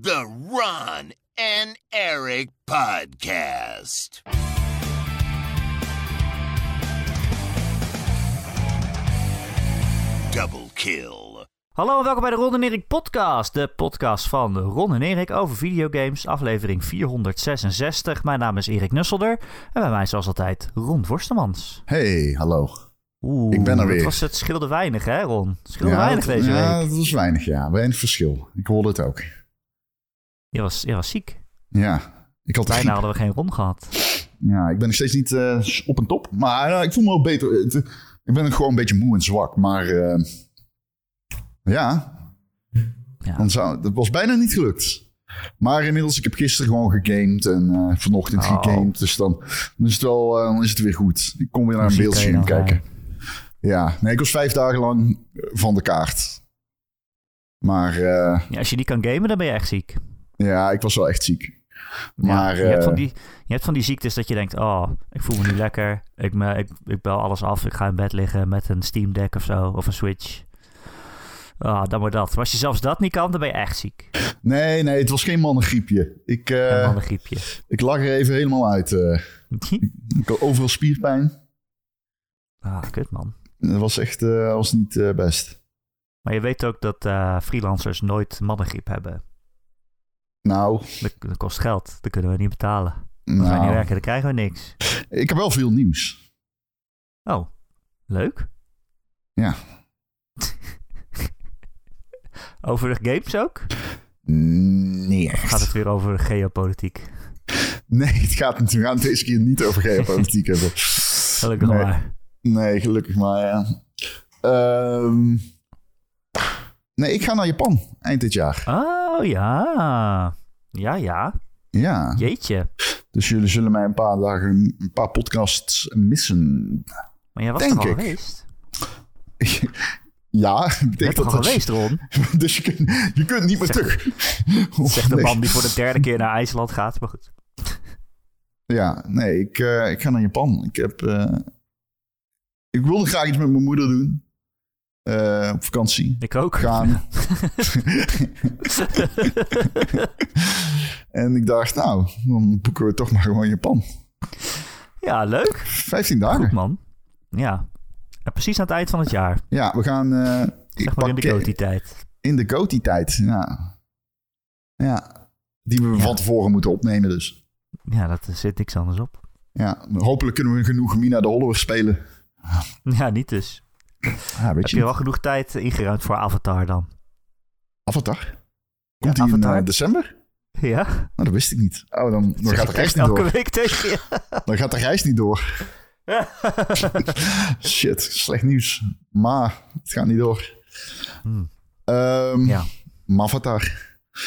The Ron and Eric Podcast. Double kill. Hallo en welkom bij de Ron en Erik podcast. De podcast van Ron en Erik over videogames, aflevering 466. Mijn naam is Erik Nusselder en bij mij zoals altijd Ron Vorstemans. Hey, hallo. Oeh, Ik ben er weer. Het, was, het scheelde weinig hè Ron? Het scheelde weinig deze ja, week. dat was weinig, ja. Weinig verschil. Ik hoorde het ook. Je was, je was ziek. Ja, ik had Bijna hadden we geen Ron gehad. Ja, ik ben nog steeds niet eh, op een top. Maar eh, ik voel me ook beter. Eh, ik ben gewoon een beetje moe en zwak. Maar ja, Ja. dan zou, dat was bijna niet gelukt. Maar inmiddels, ik heb gisteren gewoon gegamed en vanochtend Oh. gegamed. Dus dan, dan, is het wel, dan is het weer goed. Ik kom weer naar een beeldscherm kijken. Ja, nee, ik was vijf dagen lang van de kaart. Maar Ja, als je niet kan gamen, dan ben je echt ziek. Ja, ik was wel echt ziek. Ja, Maar, je, hebt eh, van die, je hebt van die ziektes dat je denkt, oh, ik voel me niet lekker. Ik, me, ik, ik bel alles af, ik ga in bed liggen met een Steam Deck of zo, of een Switch. Ah, dan maar dat. Maar als je zelfs dat niet kan, dan ben je echt ziek. Nee, nee, het was geen mannengriepje. Ik, eh, Helemaal een griepje. ik lag er even helemaal uit. eh. ik had overal spierpijn. ah, kut man. Dat was echt eh, was niet eh, best. Maar je weet ook dat eh, freelancers nooit mannengriep hebben. Nou, Dat, dat kost geld. Dat kunnen we niet betalen. Als wij niet nou werken, dan krijgen we niks. ik heb wel veel nieuws. Oh, leuk. Ja. over de games ook? Nee, Of gaat het weer over geopolitiek? Nee, het gaat gaan het deze keer niet over geopolitiek hebben. Gelukkig Nee. maar. Nee, gelukkig maar, ja. Ehm, nee, ik ga naar Japan eind dit jaar. Oh ja. Ja, ja. Ja, Jeetje. dus jullie zullen mij een paar dagen, een paar podcasts missen. Maar jij was Denk toch al ik. geweest? Ja, bent toch dat al dat geweest, Ron? Dus je kunt, je kunt niet meer terug. Zegt de man die voor de derde keer naar IJsland gaat. Maar goed. Ja, nee, ik, eh, ik ga naar Japan. Ik heb... eh, ik wilde graag iets met mijn moeder doen. Eh, op vakantie. Ik ook. Gaan. en ik dacht, nou, dan boeken we toch maar gewoon Japan. ja, leuk. 15 dagen. Goed, man. Ja. En precies aan het eind van het jaar. Ja, we gaan... eh, ik maar in de Goti-tijd. In de Goti-tijd, ja. Ja, die we van tevoren moeten opnemen dus. Ja, dat zit niks anders op. Ja, hopelijk kunnen we genoeg Mina de Holloway spelen. Ja, niet dus. Weet Heb je wel genoeg tijd ingeruimd voor Avatar dan? Avatar? Komt Ja, die in Avatar. eh, december? Ja? Nou, dat wist ik niet. Oh, dan, dan gaat de reis niet elke door. week tegen je. Dan gaat de reis niet door. Shit, slecht nieuws. Maar het gaat niet door. Hmm. Ehm Ja, Mavatar.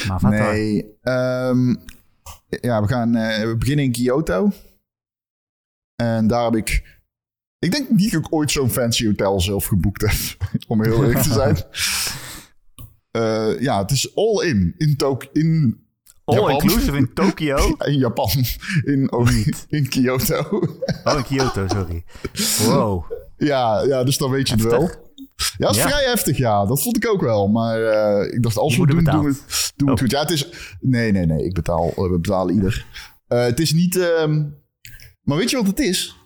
maar Avatar. Nee. ehm, ja, we gaan eh, we beginnen in Kyoto. En daar heb ik... Ik denk niet dat ik ooit zo'n fancy hotel zelf geboekt heb. om heel eerlijk te zijn. Eh, ja, het is all in. In, Tok in All Japan. inclusive in Tokio. In Japan. In, oh, in Kyoto. Oh, in Kyoto, sorry. Wow. ja, ja, dus dan weet je het wel. Ja, dat is Ja. vrij heftig, ja. Dat vond ik ook wel. Maar eh, ik dacht, als we doen, doen we het, doen we het Oh. goed. Ja, het is... Nee, nee, nee. Ik betaal. eh, We betalen ieder. Het is niet... ehm, Maar weet je wat het is?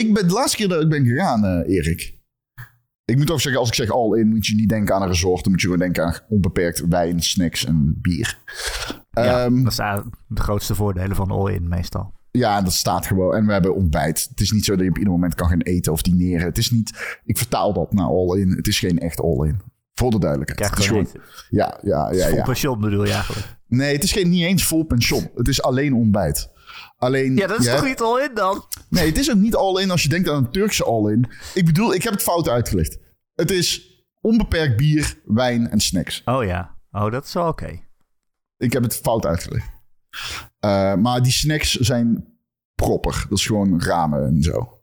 Ik ben de laatste keer dat ik ben gegaan, eh, Erik. Ik moet ook zeggen, als ik zeg all in, moet je niet denken aan een resort. Dan moet je gewoon denken aan onbeperkt wijn, snacks en bier. Ja, Ehm, dat zijn de grootste voordelen van all-in meestal. Ja, en dat staat gewoon. En we hebben ontbijt. Het is niet zo dat je op ieder moment kan gaan eten of dineren. Het is niet... Ik vertaal dat naar all-in. Het is geen echt all-in. Voor de duidelijkheid. Het is gewoon gewoon... Ja, ja, ja, Vol ja. pension bedoel je eigenlijk. Nee, het is geen, niet eens vol pension. Het is alleen ontbijt. Alleen... Ja, dat is toch hebt- niet all-in dan? Nee, het is ook niet all-in als je denkt aan een Turkse all-in. Ik bedoel, ik heb het fout uitgelegd. Het is onbeperkt bier, wijn en snacks. Oh ja. Oh, dat is wel oké. Ik heb het fout uitgelegd. Eh, maar die snacks zijn proper. Dat is gewoon ramen en zo.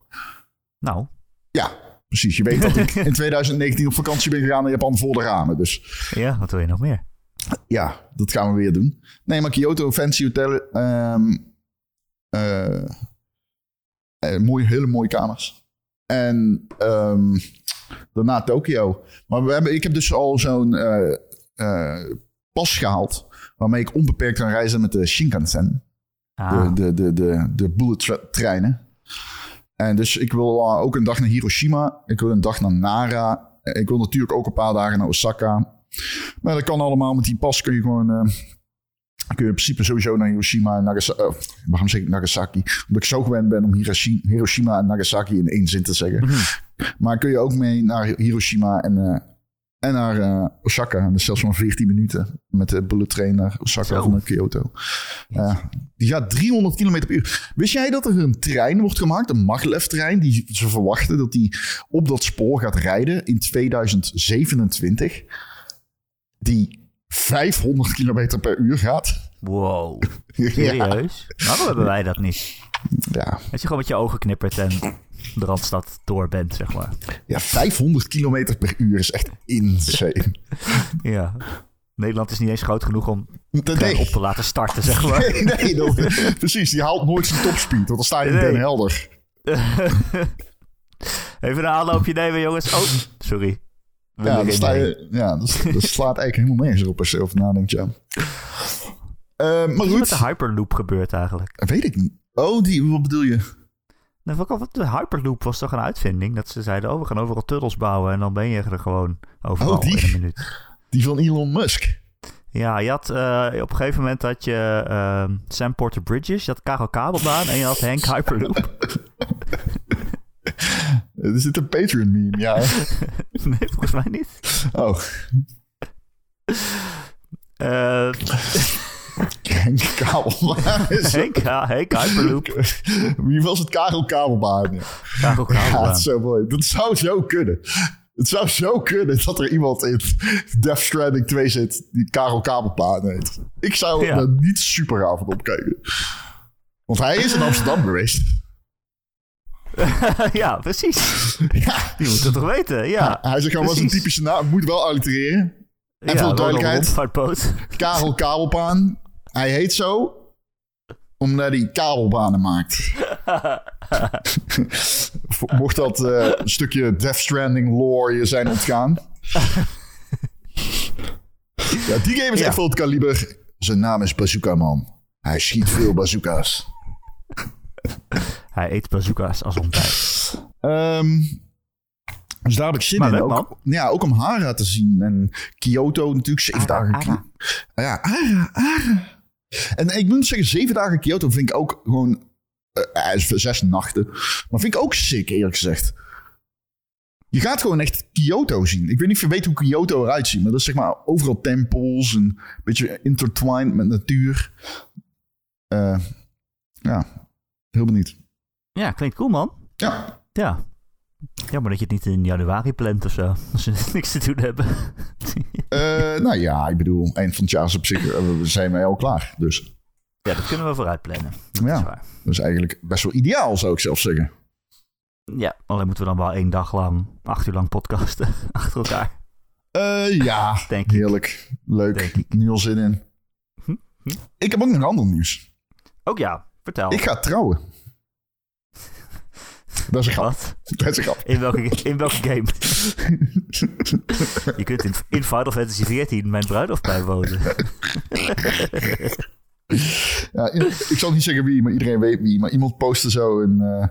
Nou, Ja, precies. Je weet dat ik in 2019 op vakantie ben gegaan naar Japan voor de ramen. Dus ja, wat wil je nog meer? ja, dat gaan we weer doen. Nee, maar Kyoto, fancy hotel. ehm eh, eh, mooie, hele mooie kamers. En ehm, daarna Tokio. Maar we hebben, ik heb dus al zo'n eh, eh, pas gehaald waarmee ik onbeperkt kan reizen met de Shinkansen. Ah, De, de, de, de, de bullet treinen. En dus ik wil uh, ook een dag naar Hiroshima. Ik wil een dag naar Nara. Ik wil natuurlijk ook een paar dagen naar Osaka. Maar dat kan allemaal met die pas. Kun je gewoon... eh, kun je in principe sowieso naar Hiroshima en Nagasaki. Waarom zeg ik Nagasaki? Omdat ik zo gewend ben om Hiroshi- Hiroshima en Nagasaki in één zin te zeggen. Maar kun je ook mee naar Hiroshima en, eh, en naar eh, Osaka. En dat is zelfs maar 14 minuten met de bullet train naar Osaka of naar Kyoto. Ja, die gaat 300 km per uur. Wist jij dat er een trein wordt gemaakt, een maglev-trein, die ze verwachten dat die op dat spoor gaat rijden in 2027, die 500 km per uur gaat? wow. Ja, Serieus? Waarom hebben wij dat niet? ja, Dat je gewoon met je ogen knippert en de Randstad door bent, zeg maar. ja, 500 km per uur is echt insane. Ja. Nederland is niet eens groot genoeg om Nee, op te laten starten, zeg maar. nee, nee dat- precies. Die haalt nooit zijn topspeed, want dan sta je in Nee. Den Helder. Even een aanloopje nemen, jongens. Oh, sorry. Ja, sta je, ja dat, dat slaat eigenlijk helemaal nergens op als je erover nadenkt, ja. Eh, maar Wat is met goed, de Hyperloop gebeurd eigenlijk? weet ik niet. Oh, die, wat bedoel je? De Hyperloop was toch een uitvinding? Dat ze zeiden, oh, we gaan overal tunnels bouwen en dan ben je er gewoon overal Oh, die? in een minuut. Die van Elon Musk. Ja, je had eh, op een gegeven moment had je ehm, Sam Porter Bridges, je had Karel Kabelbaan en je had Henk Hyperloop. Er zit een Patreon meme, ja. nee, volgens mij niet. Oh, Eh, Henk Kabelbaan. Henk, ja, Henk Hyperloop. Wie was het? Karel Kabelbaan. Ja, Karel Ja, Kabelbaan. dat is zo mooi. Dat zou zo kunnen. Het zou zo kunnen dat er iemand in Death Stranding 2 zit die Karel Kabelbaan heet. Ik zou Ja. er niet super gaaf van opkijken. Want hij is in Amsterdam geweest. ja, precies. Ja. Die moet het toch weten, ja. Hij zegt gewoon, was een typische naam. Moet wel allitereren. En ja, voor de duidelijkheid. Karel Kabelbaan. Hij heet zo omdat hij kabelbanen maakt. Mocht dat eh, een stukje Death Stranding lore je zijn ontgaan. ja, die game is Ja. echt van het kaliber. Zijn naam is Bazooka Man. Hij schiet veel bazooka's. Hij eet bazooka's als ontbijt. Ehm, dus daar heb ik zin Maar in. Ook, ja, ook om Hara te zien. En Kyoto natuurlijk, zeven Ara, dagen. Ara. Ja, Ara, Ara. En ik moet zeggen, zeven dagen Kyoto vind ik ook gewoon... eh, eh, zes nachten. Maar vind ik ook sick, eerlijk gezegd. Je gaat gewoon echt Kyoto zien. Ik weet niet of je weet hoe Kyoto eruit ziet. Maar dat is zeg maar overal tempels. En een beetje intertwined met natuur. Eh, ja, heel benieuwd. Ja, klinkt cool, man. Ja, Ja. Jammer dat je het niet in januari plant of zo. Als ze niks te doen hebben. Eh, nou ja, ik bedoel, eind van het jaar is op zich, eh, we zijn wij al klaar. Dus ja, dat kunnen we vooruit plannen. Dat is ja, waar. dat is eigenlijk best wel ideaal, zou ik zelf zeggen. Ja, alleen moeten we dan wel één dag lang, acht uur lang podcasten achter elkaar. Eh, ja, Denk ik. heerlijk. Leuk. Denk ik. Nu al zin in. Hm? Hm? Ik heb ook nog ander nieuws. Ook ja, vertel. Ik ga trouwen. Dat is een grap. Wat? Dat is een grap. In welke, in welke game? Je kunt in, in Final Fantasy XIV mijn bruiloft bijwonen. Ja, in- ik zal niet zeggen wie, maar iedereen weet wie. Maar iemand postte zo in, eh,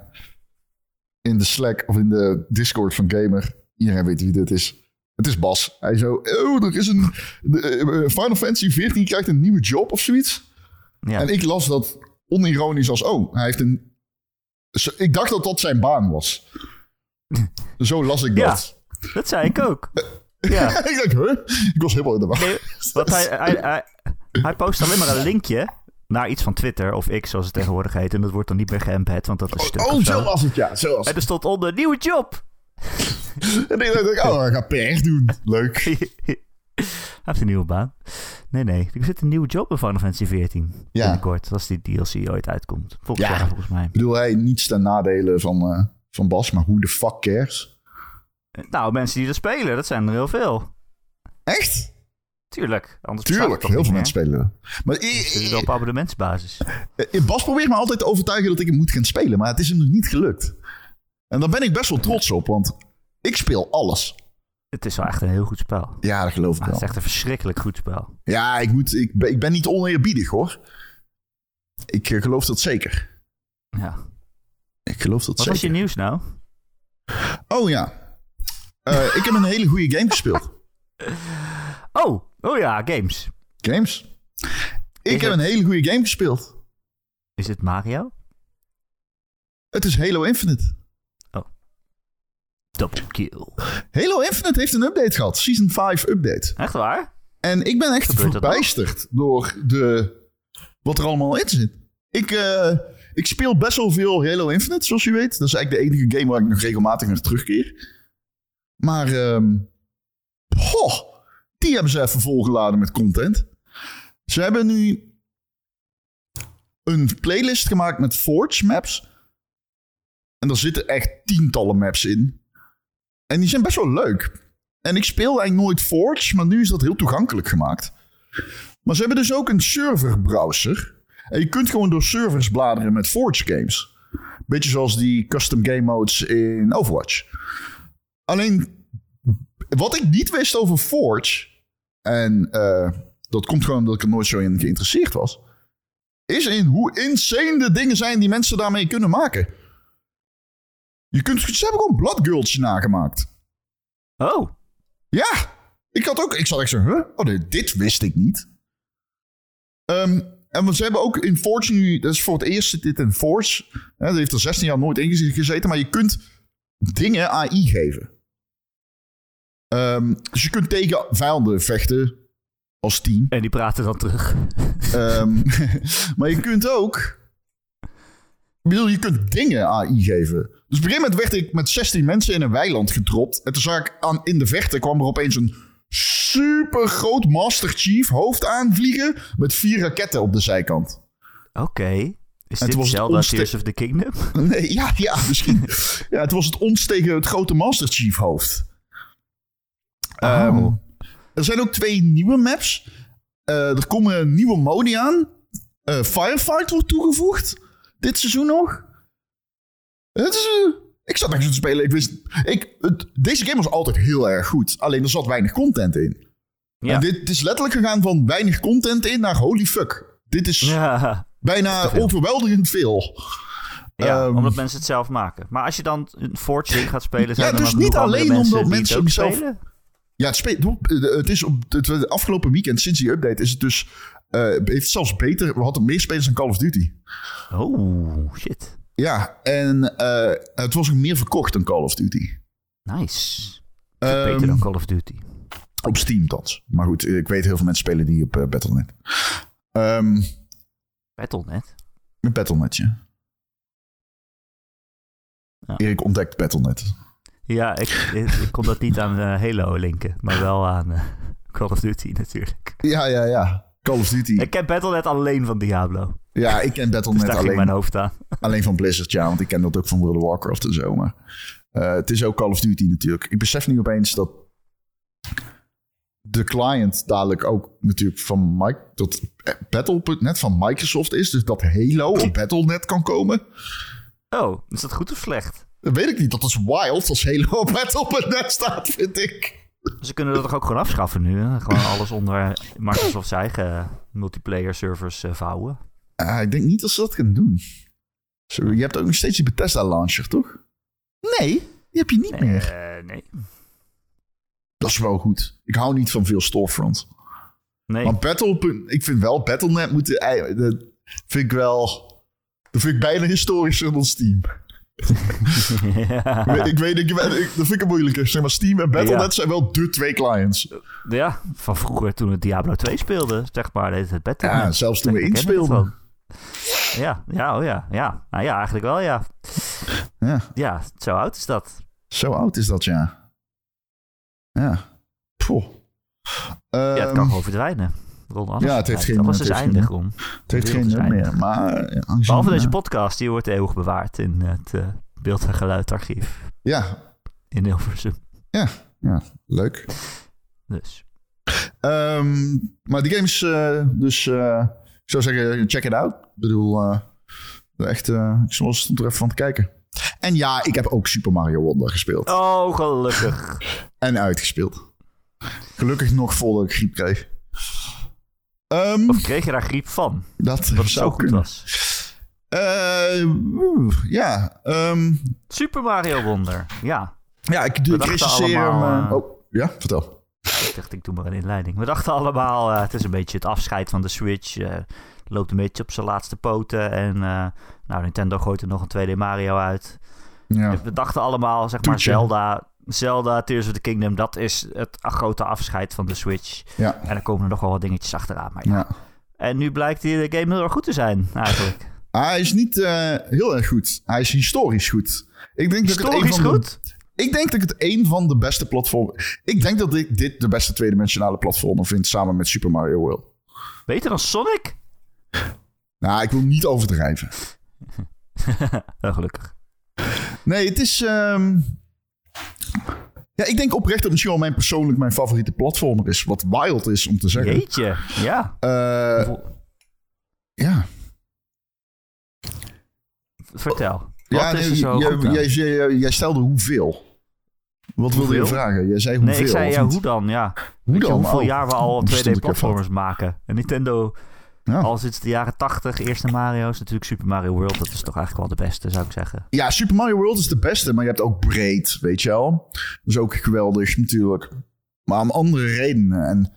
in de Slack of in de Discord van Gamer. Iedereen weet wie dit is. Het is Bas. Hij zo, oh, er is een... de, eh, Final Fantasy 14 krijgt een nieuwe job of zoiets. Ja. En ik las dat onironisch als, oh, hij heeft een... Ik dacht dat dat zijn baan was. Zo las ik Ja. dat. Dat zei ik ook. Ja. ik dacht, huh? Ik was helemaal in de war. Nee, want hij, hij, hij, hij post alleen maar een linkje naar iets van Twitter of X zoals het tegenwoordig heet. En dat wordt dan niet meer geëmbed, want dat is stuk Oh, of zo was het, ja. Zo was En er stond onder nieuwe job. En ik dacht, oh, hij gaat PR doen. Leuk. Hij heeft een nieuwe baan. Nee, nee. Er zit een nieuwe job in Final Fantasy 14. Ja. Binnenkort, als die DLC ooit uitkomt. Volgend Ja. jaar volgens mij. Ik bedoel, hij niets ten nadele van, eh, van Bas, maar hoe de fuck cares? Nou, mensen die dat spelen, dat zijn er heel veel. Echt? Tuurlijk. Anders Tuurlijk, het toch heel veel mensen spelen. Maar Het is op abonnementsbasis. i- Bas probeert me altijd te overtuigen dat ik hem moet gaan spelen, maar het is hem nog niet gelukt. En daar ben ik best wel trots op, want ik speel alles. Het is wel echt een heel goed spel. Ja, dat geloof ik Maar het wel. is echt een verschrikkelijk goed spel. Ja, ik, moet, ik, ben, ik ben niet oneerbiedig hoor. Ik eh, geloof dat zeker. Ja. Ik geloof dat Wat zeker. was je nieuws nou? Oh ja. Eh, ik heb een hele goede game gespeeld. Oh, oh ja, games. Games. Ik Is heb het- een hele goede game gespeeld. Is het Mario? Het is Halo Infinite. Double kill. Halo Infinite heeft een update gehad. Season 5 update. Echt waar? En ik ben echt Gebeurt verbijsterd door de, wat er allemaal in zit. Ik, eh, ik speel best wel veel Halo Infinite, zoals je weet. Dat is eigenlijk de enige game waar ik nog regelmatig naar terugkeer. Maar, ehm goh, die hebben ze even volgeladen met content. Ze hebben nu een playlist gemaakt met Forge maps. En daar zitten echt tientallen maps in. En die zijn best wel leuk. En ik speel eigenlijk nooit Forge, maar nu is dat heel toegankelijk gemaakt. Maar ze hebben dus ook een serverbrowser. En je kunt gewoon door servers bladeren met Forge games. Beetje zoals die custom game modes in Overwatch. Alleen, wat ik niet wist over Forge... en eh, dat komt gewoon omdat ik er nooit zo in geïnteresseerd was... is in hoe insane de dingen zijn die mensen daarmee kunnen maken. Je kunt, ze hebben gewoon Blood Girls nagemaakt. Oh, Ja, ik had ook. Ik zat echt zo, huh? Oh, dit, dit wist ik niet. Ehm, en ze hebben ook in Forge nu, dat is voor het eerst zit dit in Forge. Hè, dat heeft er 16 jaar nooit in gezeten, maar je kunt dingen AI geven. Ehm, dus je kunt tegen vijanden vechten als team. en die praten dan terug. Ehm, maar je kunt ook. Ik bedoel, je kunt dingen AI geven. Dus op een gegeven moment werd ik met 16 mensen in een weiland gedropt. En toen zag ik aan, in de verte kwam er opeens een super groot Master Chief hoofd aanvliegen. Met vier raketten op de zijkant. Oké. Is Het dit was Zelda Tears of the Kingdom? Nee, ja, ja, misschien. ja, het was het ons tegen het grote Master Chief hoofd. Ehm, Oh. er zijn ook twee nieuwe maps. Eh, er komen nieuwe modi aan. Eh, Firefight wordt toegevoegd. Dit seizoen nog. Het is, eh, ik zat echt te spelen. Ik wist, ik, het- deze game was altijd heel erg goed. Alleen er zat weinig content in. Ja. En dit is letterlijk gegaan van weinig content in naar holy fuck. Dit is Ja, bijna veel. overweldigend veel. ja Ehm, omdat mensen het zelf maken. Maar als je dan een ding gaat spelen, zijn Ja, dus niet alleen omdat die het mensen hem zelf-? Ja, het, speelt, het is op het, het afgelopen weekend, sinds die update, is het dus. Eh, heeft zelfs beter. We hadden meer spelers dan Call of Duty. Oh, shit. Ja, en eh, het was ook meer verkocht dan Call of Duty. Nice. Ehm, Beter dan Call of Duty. Op Steam thans. Maar goed, ik weet heel veel mensen spelen die op eh, Battle.net. Ehm Battle.net. met Battle.net, ja. Ja. Erik ontdekt Battle.net. Ja, ik, ik, ik kon dat niet aan Halo linken, maar wel aan Call of Duty natuurlijk. Ja, ja, ja. Call of Duty. Ik ken Battle.net alleen van Diablo. ja, ik ken Dus Battle.net ging alleen. mijn hoofd aan. Alleen van Blizzard, ja, want ik ken dat ook van World of Warcraft en zo. Maar eh, het is ook Call of Duty natuurlijk. Ik besef nu opeens dat de client dadelijk ook natuurlijk van Mike, dat Battle.net van Microsoft is. Dus dat Halo op Battle.net kan komen. Oh, is dat goed of slecht? Dat weet ik niet. Dat is wild als Halo op Battle.net staat, vind ik. Ze kunnen dat toch ook gewoon afschaffen nu? Hè? Gewoon alles onder Microsoft's eigen multiplayer servers eh, vouwen. Ah, ik denk niet dat ze dat gaan doen. Je hebt ook nog steeds die Bethesda launcher, toch? Nee, die heb je niet meer. Eh, nee. Dat is wel goed. Ik hou niet van veel storefronts. Nee. Maar Battle, ik vind wel Battle.net moeten. Dat vind ik wel. Dat vind ik bijna historischer dan Steam. Ja. Ik weet, ik, weet- ik- dat vind ik een moeilijker. Zeg maar, Steam en Battle.net Ja. zijn wel de twee clients. ja, van vroeger toen het Diablo 2 speelde, zeg maar, deed het Battle. Ja, zelfs toen we inspeelden. Ja, ja, oh ja, ja. Nou ja, eigenlijk wel, ja. Ja, Ja, zo oud is dat. zo oud is dat, ja. Ja. Poh. Ja, het Ehm, kan gewoon verdwijnen. Ron, ja, het heeft geen- het is heeft eindig, Ron. het heeft geen nut meer. Maar, ja, aangezien- Behalve deze podcast, die wordt eeuwig bewaard in het eh, beeld- en geluidarchief Ja, in Hilversum. ja, ja, leuk. Dus, Ehm, maar die games, eh, dus eh, ik zou zeggen, check it out. Ik bedoel, eh, echt, eh, ik stond er even van te kijken. En ja, ik heb ook Super Mario Wonder gespeeld. Oh, gelukkig. En uitgespeeld. Gelukkig nog voordat ik griep kreeg. Ehm, Of kreeg je daar griep van? dat Dat het zou zo goed kunnen. was. Eh, ja, ehm, Super Mario Wonder. Ja, ja, ik, dachten recenseer hem. allemaal, eh, eh, oh, ja, vertel. ik dacht, ik doe maar een inleiding. We dachten allemaal, het is een beetje het afscheid van de Switch. loopt een beetje op zijn laatste poten. En nou, Nintendo gooit er nog een 2D Mario uit. Ja. We dachten allemaal, zeg maar, Toetje. Zelda, Zelda, Tears of the Kingdom. Dat is het grote afscheid van de Switch. Ja, En er komen er nog wel wat dingetjes achteraan. Maar ja. ja. En nu blijkt die de game heel erg goed te zijn, eigenlijk. Hij is niet eh, heel erg goed. Hij is historisch goed. Ik denk dat ik het een Historisch van de- goed? Ik denk dat ik het een van de beste platformen... Ik denk dat ik dit de beste tweedimensionale platformer vind samen met Super Mario World. Beter dan Sonic? Nou, ik wil niet overdrijven. Gelukkig. Nee, het is... ehm, Ja, ik denk oprecht dat misschien wel mijn persoonlijk mijn favoriete platformer is. Wat wild is om te zeggen. Jeetje, ja. Eh, ja. Vertel. Wat Ja, is nee, er zo jij, jij, jij, jij stelde hoeveel. Wat wilde je vragen? Jij zei hoeveel. Nee, ik zei ja, hoe dan? Ja. Hoe je dan? hoeveel Oh, jaar we al dat stond ik 2D-platformers maken? En Nintendo, Ja. al sinds de jaren 80, eerste Mario is natuurlijk Super Mario World. Dat is toch eigenlijk wel de beste, zou ik zeggen. Ja, Super Mario World is de beste, maar je hebt ook Braid, weet je wel. Dat is ook geweldig natuurlijk. Maar om andere redenen. En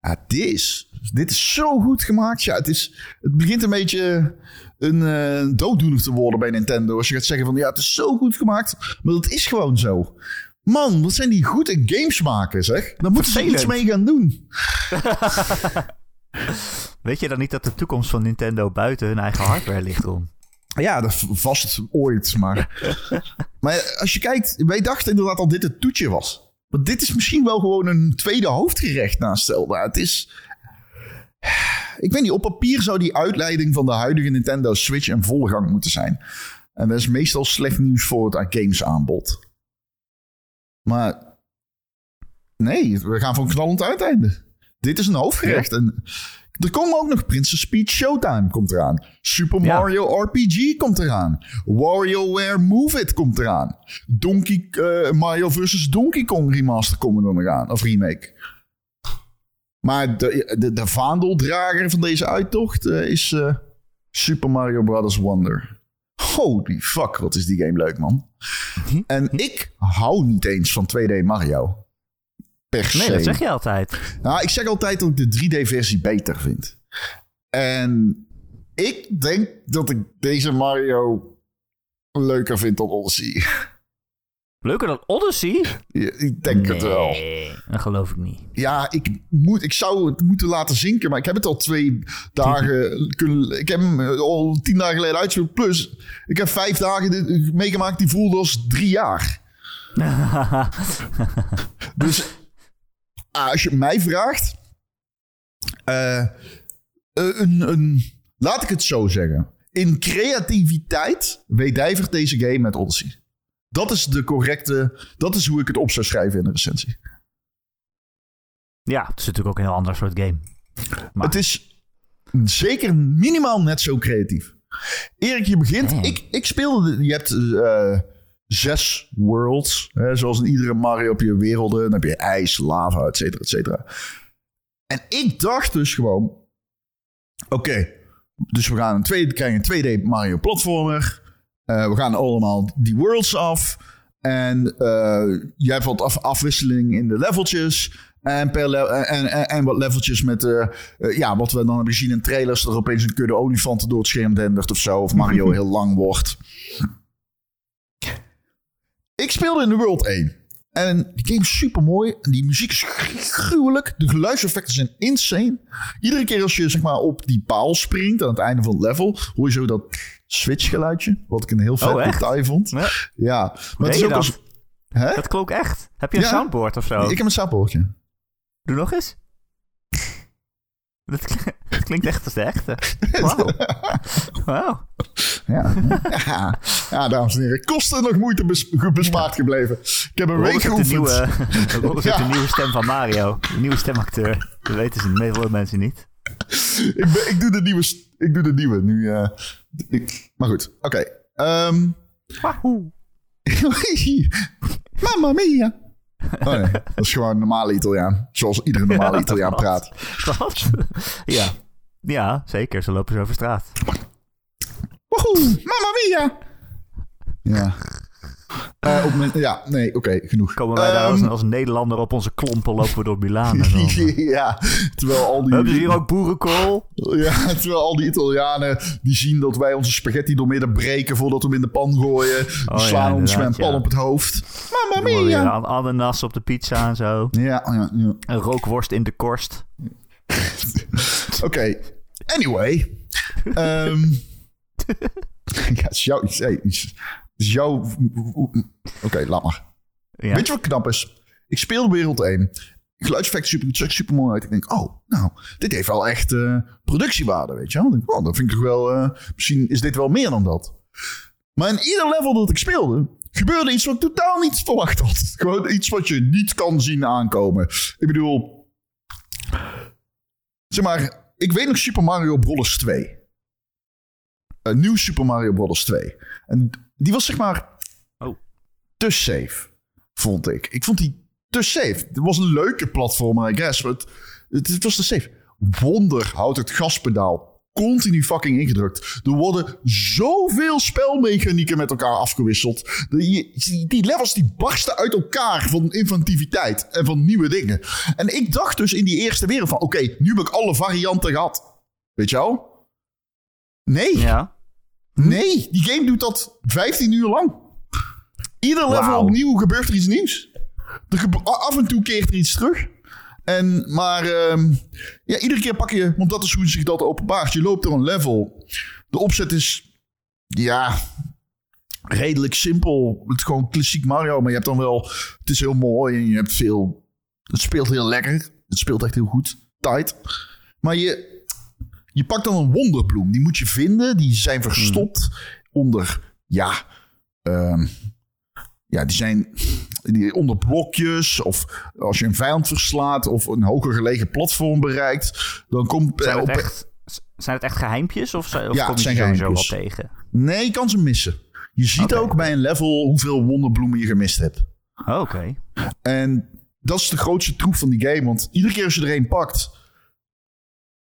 ja, dit is, dit is zo goed gemaakt. Ja, het, is, het begint een beetje een eh, dooddoener te worden bij Nintendo. Als je gaat zeggen van ja, het is zo goed gemaakt. Maar dat is gewoon zo. Man, wat zijn die goed in games maken, zeg. Daar moeten ze iets mee gaan doen. Weet je dan niet dat de toekomst van Nintendo buiten hun eigen hardware ligt om? Ja, dat vast ooit, maar... maar als je kijkt, wij dachten inderdaad al dit het toetje was. Maar dit is misschien wel gewoon een tweede hoofdgerecht naast Zelda. Het is... Ik weet niet, op papier zou die uitleiding van de huidige Nintendo Switch in volle gang moeten zijn. En dat is meestal slecht nieuws voor het games aanbod. Maar nee, we gaan een knallend uiteinde. Dit is een hoofdgerecht. En er komen ook nog Princess Peach Showtime komt eraan. Super Ja. Mario RPG komt eraan. WarioWare Move It komt eraan. Donkey, eh, Mario vs. Donkey Kong remaster komen er nog aan. Of remake. Maar de, de, de vaandeldrager van deze uittocht eh, is eh, Super Mario Bros. Wonder. Holy fuck, wat is die game leuk, man. En ik hou niet eens van 2D Mario. Per se. Nee, dat zeg je altijd. Nou, ik zeg altijd dat ik de 3D-versie beter vind. En ik denk dat ik deze Mario leuker vind dan Odyssey. Leuker dan Odyssey? Ja, ik denk het wel. Dat geloof ik niet. Ja, ik, moet, ik zou het moeten laten zinken, maar ik heb het al twee dagen kunnen... Ik heb hem eh, al tien dagen geleden uitgespeeld. Plus, ik heb vijf dagen meegemaakt die voelde als drie jaar. Dus ah, als je mij vraagt... eh, een, een, laat ik het zo zeggen. In creativiteit wedijvert deze game met Odyssey. Dat is de correcte... Dat is hoe ik het op zou schrijven in een recensie. ja, het is natuurlijk ook een heel ander soort game. Maar- Het is zeker minimaal net zo creatief. Erik, je begint. Ik, ik speelde. de- Je hebt eh, zes worlds. Hè, zoals in iedere Mario heb je werelden. Dan heb je ijs, lava, et cetera, et cetera. En ik dacht dus gewoon. Oké, dus we gaan een tweede, krijgen een 2D Mario platformer. Eh, we gaan allemaal die worlds af. En eh, je hebt wat af- afwisseling in de leveltjes. En, per le- en, en, en wat leveltjes met, eh, ja, wat we dan hebben gezien in trailers. Dat er opeens een kudde olifanten door het scherm dendert of zo. Of Mario heel lang wordt. Ik speelde in de World 1. En die game is super mooi. En die muziek is gruwelijk. De geluidseffecten zijn insane. Iedere keer als je zeg maar, op die paal springt aan het einde van het level, hoor je zo dat switch geluidje. Wat ik een heel vet Oh, detail vond. Ja. Ja, maar het is ook dat? als. Hè? Dat klonk echt. Heb je een Ja. soundboard of zo? Ik heb een sappeltje. Doe nog eens. Dat, kl- dat klinkt echt als de echte. Wauw. Wauw. Ja. ja. ja, dames en heren. Kosten nog moeite bes- bespaard gebleven. Ik heb een week geoefend. nieuwe, Ja. de nieuwe stem van Mario. De nieuwe stemacteur. Dat weten ze. Veel mensen niet. ik, ben- ik doe de nieuwe. Ik doe de nieuwe nu. eh, ik, maar goed, oké. Ehm, Wahoo. Mamma mia. Oh nee, dat is gewoon normale Italiaan. Zoals iedere normale Ja, Italiaan dat praat. Wat? ja. ja, zeker. Ze lopen zo over straat. Woehoe, mamma mia. Ja. Eh, op mijn- ja, nee, oké, genoeg. Komen wij daar als, Ehm, als Nederlander op onze klompen lopen we door Milaan. Ja, terwijl al die... Hebben ze hier ook boerenkool? Ja, terwijl al die Italianen die zien dat wij onze spaghetti door midden breken voordat we hem in de pan gooien. Die Oh ja, slaan ons met een pan ja. op het hoofd. Mamma mia. an- ananas op de pizza en zo. Ja, ja, ja. Een rookworst in de korst. Oké, anyway. Ehm ja, jouw... Hey, is jouw... Oké, laat maar. Ja. Weet je wat knap is? Ik speelde wereld 1. Geluidseffect super, zag super mooi uit. Ik denk, oh, nou, dit heeft wel echt eh, productiewaarde, weet je wel. Ik denk, oh, dat vind ik toch wel... eh, misschien is dit wel meer dan dat. Maar in ieder level dat ik speelde... gebeurde iets wat ik totaal niet verwacht had. Gewoon iets wat je niet kan zien aankomen. Ik bedoel... Zeg maar, ik weet nog Super Mario Bros. 2. Een nieuw Super Mario Bros. 2. En die was zeg maar Oh. te safe, vond ik. Ik vond die te safe. Het was een leuke platformer, I guess, maar het, het, het was te safe. Wonder houdt het gaspedaal continu fucking ingedrukt. Er worden zoveel spelmechanieken met elkaar afgewisseld. Je- Die levels die barsten uit elkaar van inventiviteit en van nieuwe dingen. En ik dacht dus in die eerste wereld van... oké, nu heb ik alle varianten gehad. Weet je wel? Nee. Ja. Nee, die game doet dat 15 uur lang. Ieder level opnieuw gebeurt er iets nieuws. Er af en toe keert er iets terug. En, maar ehm, ja, iedere keer pak je, want dat is hoe zich dat openbaart. Je loopt door een level. De opzet is, ja, redelijk simpel. Het is gewoon klassiek Mario, maar je hebt dan wel, het is heel mooi en je hebt veel, het speelt heel lekker. Het speelt echt heel goed, tight. Maar je, je pakt dan een wonderbloem. Die moet je vinden. Die zijn verstopt onder, ja, ehm, ja, die zijn die onder blokjes. Of als je een vijand verslaat of een hoger gelegen platform bereikt. Dan komt Zijn eh, het op, echt, zijn het echt geheimpjes of, of Ja, kom je zijn sowieso wel tegen? Nee, je kan ze missen. Je ziet ook bij een level hoeveel wonderbloemen je gemist hebt. Oké. En dat is de grootste troef van die game. Want iedere keer als je er een pakt.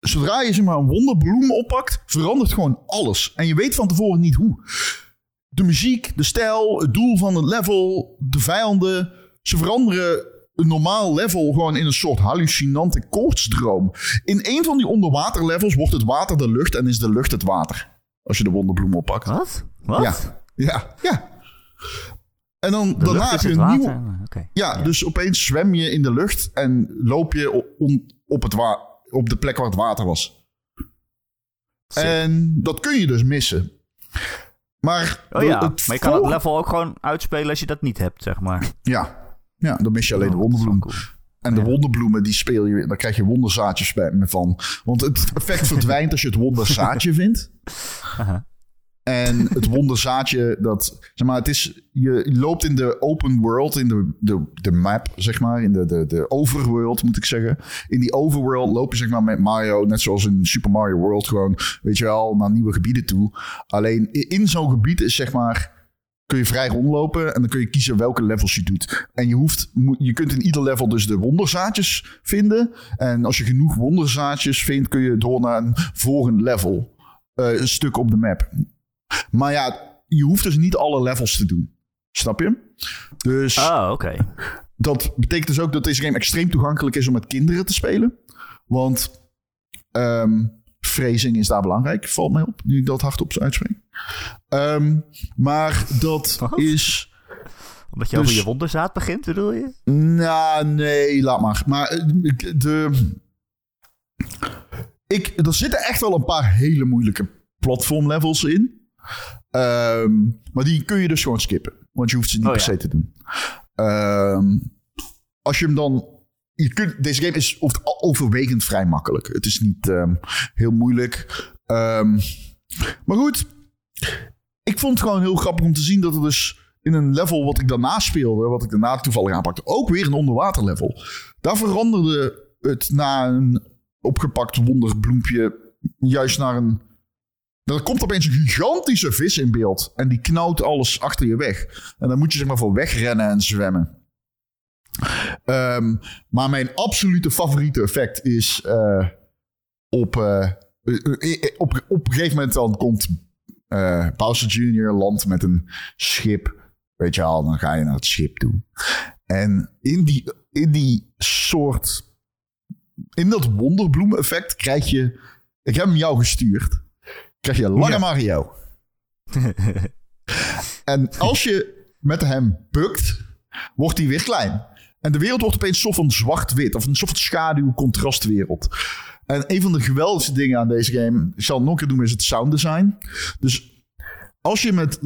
Zodra je zeg maar, een wonderbloem oppakt, verandert gewoon alles. En je weet van tevoren niet hoe. De muziek, de stijl, het doel van het level, de vijanden. Ze veranderen een normaal level gewoon in een soort hallucinante koortsdroom. In een van die onderwaterlevels wordt het water de lucht en is de lucht het water. Als je de wonderbloem oppakt. Wat? Wat? Ja, ja, ja. En dan De daarna lucht heb is je een water? nieuwe... Oké. Ja, dus opeens zwem je in de lucht en loop je o- on- op, het wa- op de plek waar het water was. En dat kun je dus missen. Maar, Oh ja, het maar je kan het level ook gewoon uitspelen als je dat niet hebt, zeg maar. Ja. ja, dan mis je alleen de Oh, wonderbloem. cool. En de wonderbloemen, die speel je. Daar krijg je wonderzaadjes bij van. Want het effect verdwijnt als je het wonderzaadje vindt. Aha. En het wonderzaadje, dat, zeg maar, het is, je loopt in de open world, in de, de, de map, zeg maar, in de, de, de overworld, moet ik zeggen. In die overworld loop je, zeg maar, met Mario, net zoals in Super Mario World, gewoon, weet je wel, naar nieuwe gebieden toe. Alleen in zo'n gebied is, zeg maar, kun je vrij rondlopen en dan kun je kiezen welke levels je doet. En je, hoeft, je kunt in ieder level dus de wonderzaadjes vinden. En als je genoeg wonderzaadjes vindt, kun je door naar een volgend level. eh, een stuk op de map. Maar ja, je hoeft dus niet alle levels te doen. Snap je? Dus Oh, oké. dat betekent dus ook dat deze game extreem toegankelijk is om met kinderen te spelen. Want phrasing is daar belangrijk, valt mij op, nu ik dat hardop uitspreek. Ehm, maar dat Wat? is... Omdat je Dus- over je wonderzaad begint, bedoel je? Nou, nee, laat maar. Maar eh, de... Ik, er zitten echt wel een paar hele moeilijke platformlevels in. Ehm, maar die kun je dus gewoon skippen. Want je hoeft ze niet Oh, per ja. se te doen. Ehm, als je hem dan... Je kunt, deze game is overwegend vrij makkelijk. Het is niet ehm, heel moeilijk. Maar goed, ik vond het gewoon heel grappig om te zien dat er dus in een level wat ik daarna speelde, wat ik daarna toevallig aanpakte, ook weer een onderwaterlevel. Daar veranderde het na een opgepakt wonderbloempje juist naar een Dan komt opeens een gigantische vis in beeld. En die knauwt alles achter je weg. En dan moet je zeg maar voor wegrennen en zwemmen. Ehm, maar mijn absolute favoriete effect is eh, op, eh, eh, op, op een gegeven moment dan komt eh Bowser Jr. land met een schip. Weet je al, dan ga je naar het schip toe. En in die, in die soort. In dat wonderbloem effect krijg je. Ik heb hem jou gestuurd. Krijg je Lange Ja. Mario. en als je met hem bukt, wordt hij weer klein. En de wereld wordt opeens een soort van zwart-wit. Of een soort schaduw-contrastwereld. En een van de geweldigste dingen aan deze game, ik zal het nog een keer doen, is het sound design. Dus als je met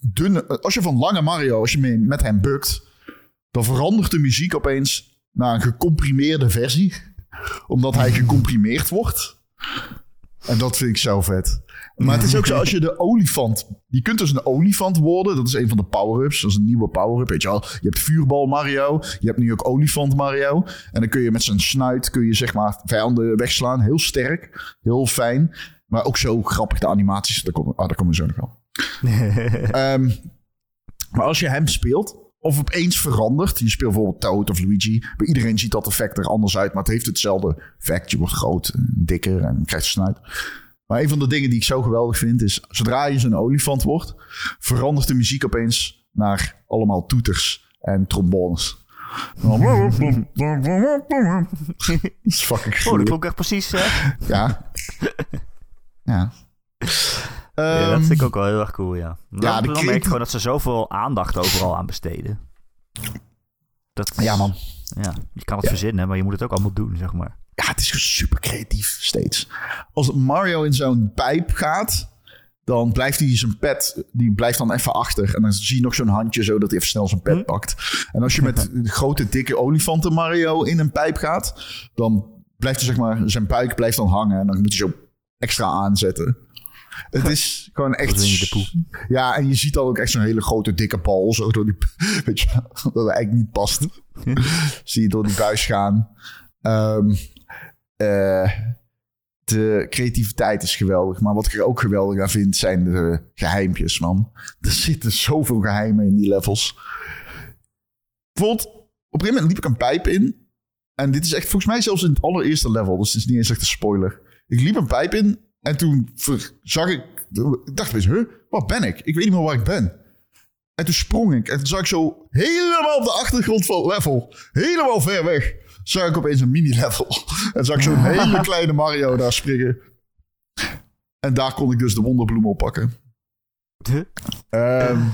dunne, als je van lange Mario, als je mee, met hem bukt, dan verandert de muziek opeens naar een gecomprimeerde versie. Omdat hij gecomprimeerd wordt. En dat vind ik zo vet. Maar het is ook zo, als je de olifant... Je kunt dus een olifant worden. Dat is een van de power-ups. Dat is een nieuwe power-up, weet je wel. Je hebt vuurbal Mario. Je hebt nu ook olifant Mario. En dan kun je met zijn snuit... kun je zeg maar vijanden wegslaan. Heel sterk. Heel fijn. Maar ook zo grappig de animaties. Daar komen, ah, daar komen we zo nog wel. Ehm, maar als je hem speelt... Of opeens verandert. Je speelt bijvoorbeeld Toad of Luigi. Bij iedereen ziet dat effect er anders uit. Maar het heeft hetzelfde effect. Je wordt groot en dikker en krijgt snuit. Maar een van de dingen die ik zo geweldig vind is... zodra je zo'n olifant wordt... verandert de muziek opeens naar allemaal toeters en trombones. Dat is fucking Oh, dat klonk echt precies. hè? Ja. Ja. ja, dat Ehm, vind ik ook wel heel erg cool, ja. Dan, ja, dan merk je gewoon dat ze zoveel aandacht overal aan besteden. Dat is- ja, man. Ja, je kan het Ja. verzinnen, maar je moet het ook allemaal doen, zeg maar. Ja, het is super creatief steeds. Als Mario in zo'n pijp gaat, dan blijft hij zijn pet, die blijft dan even achter. En dan zie je nog zo'n handje zo dat hij even snel zijn pet pakt. En als je met grote dikke olifanten Mario in een pijp gaat, dan blijft hij zeg maar, zijn buik blijft dan hangen. En dan moet hij zo extra aanzetten. Het is gewoon echt... Ja, en je ziet dan ook echt zo'n hele grote dikke bal. Zo door die, weet je, dat eigenlijk niet past. Zie je door die buis gaan. Ehm, eh, de creativiteit is geweldig. Maar wat ik er ook geweldig aan vind, zijn de geheimpjes, man. Er zitten zoveel geheimen in die levels. Bijvoorbeeld, op een gegeven moment liep ik een pijp in. En dit is echt volgens mij zelfs in het allereerste level. Dus het is niet eens echt een spoiler. Ik liep een pijp in en toen zag ik... Ik dacht eens, huh, waar ben ik? Ik weet niet meer waar ik ben. En toen sprong ik. En toen zag ik zo helemaal op de achtergrond van level. Helemaal ver weg. Zag ik opeens een mini-level. En zag ik zo'n hele kleine Mario daar springen. En daar kon ik dus de wonderbloem oppakken. Ehm,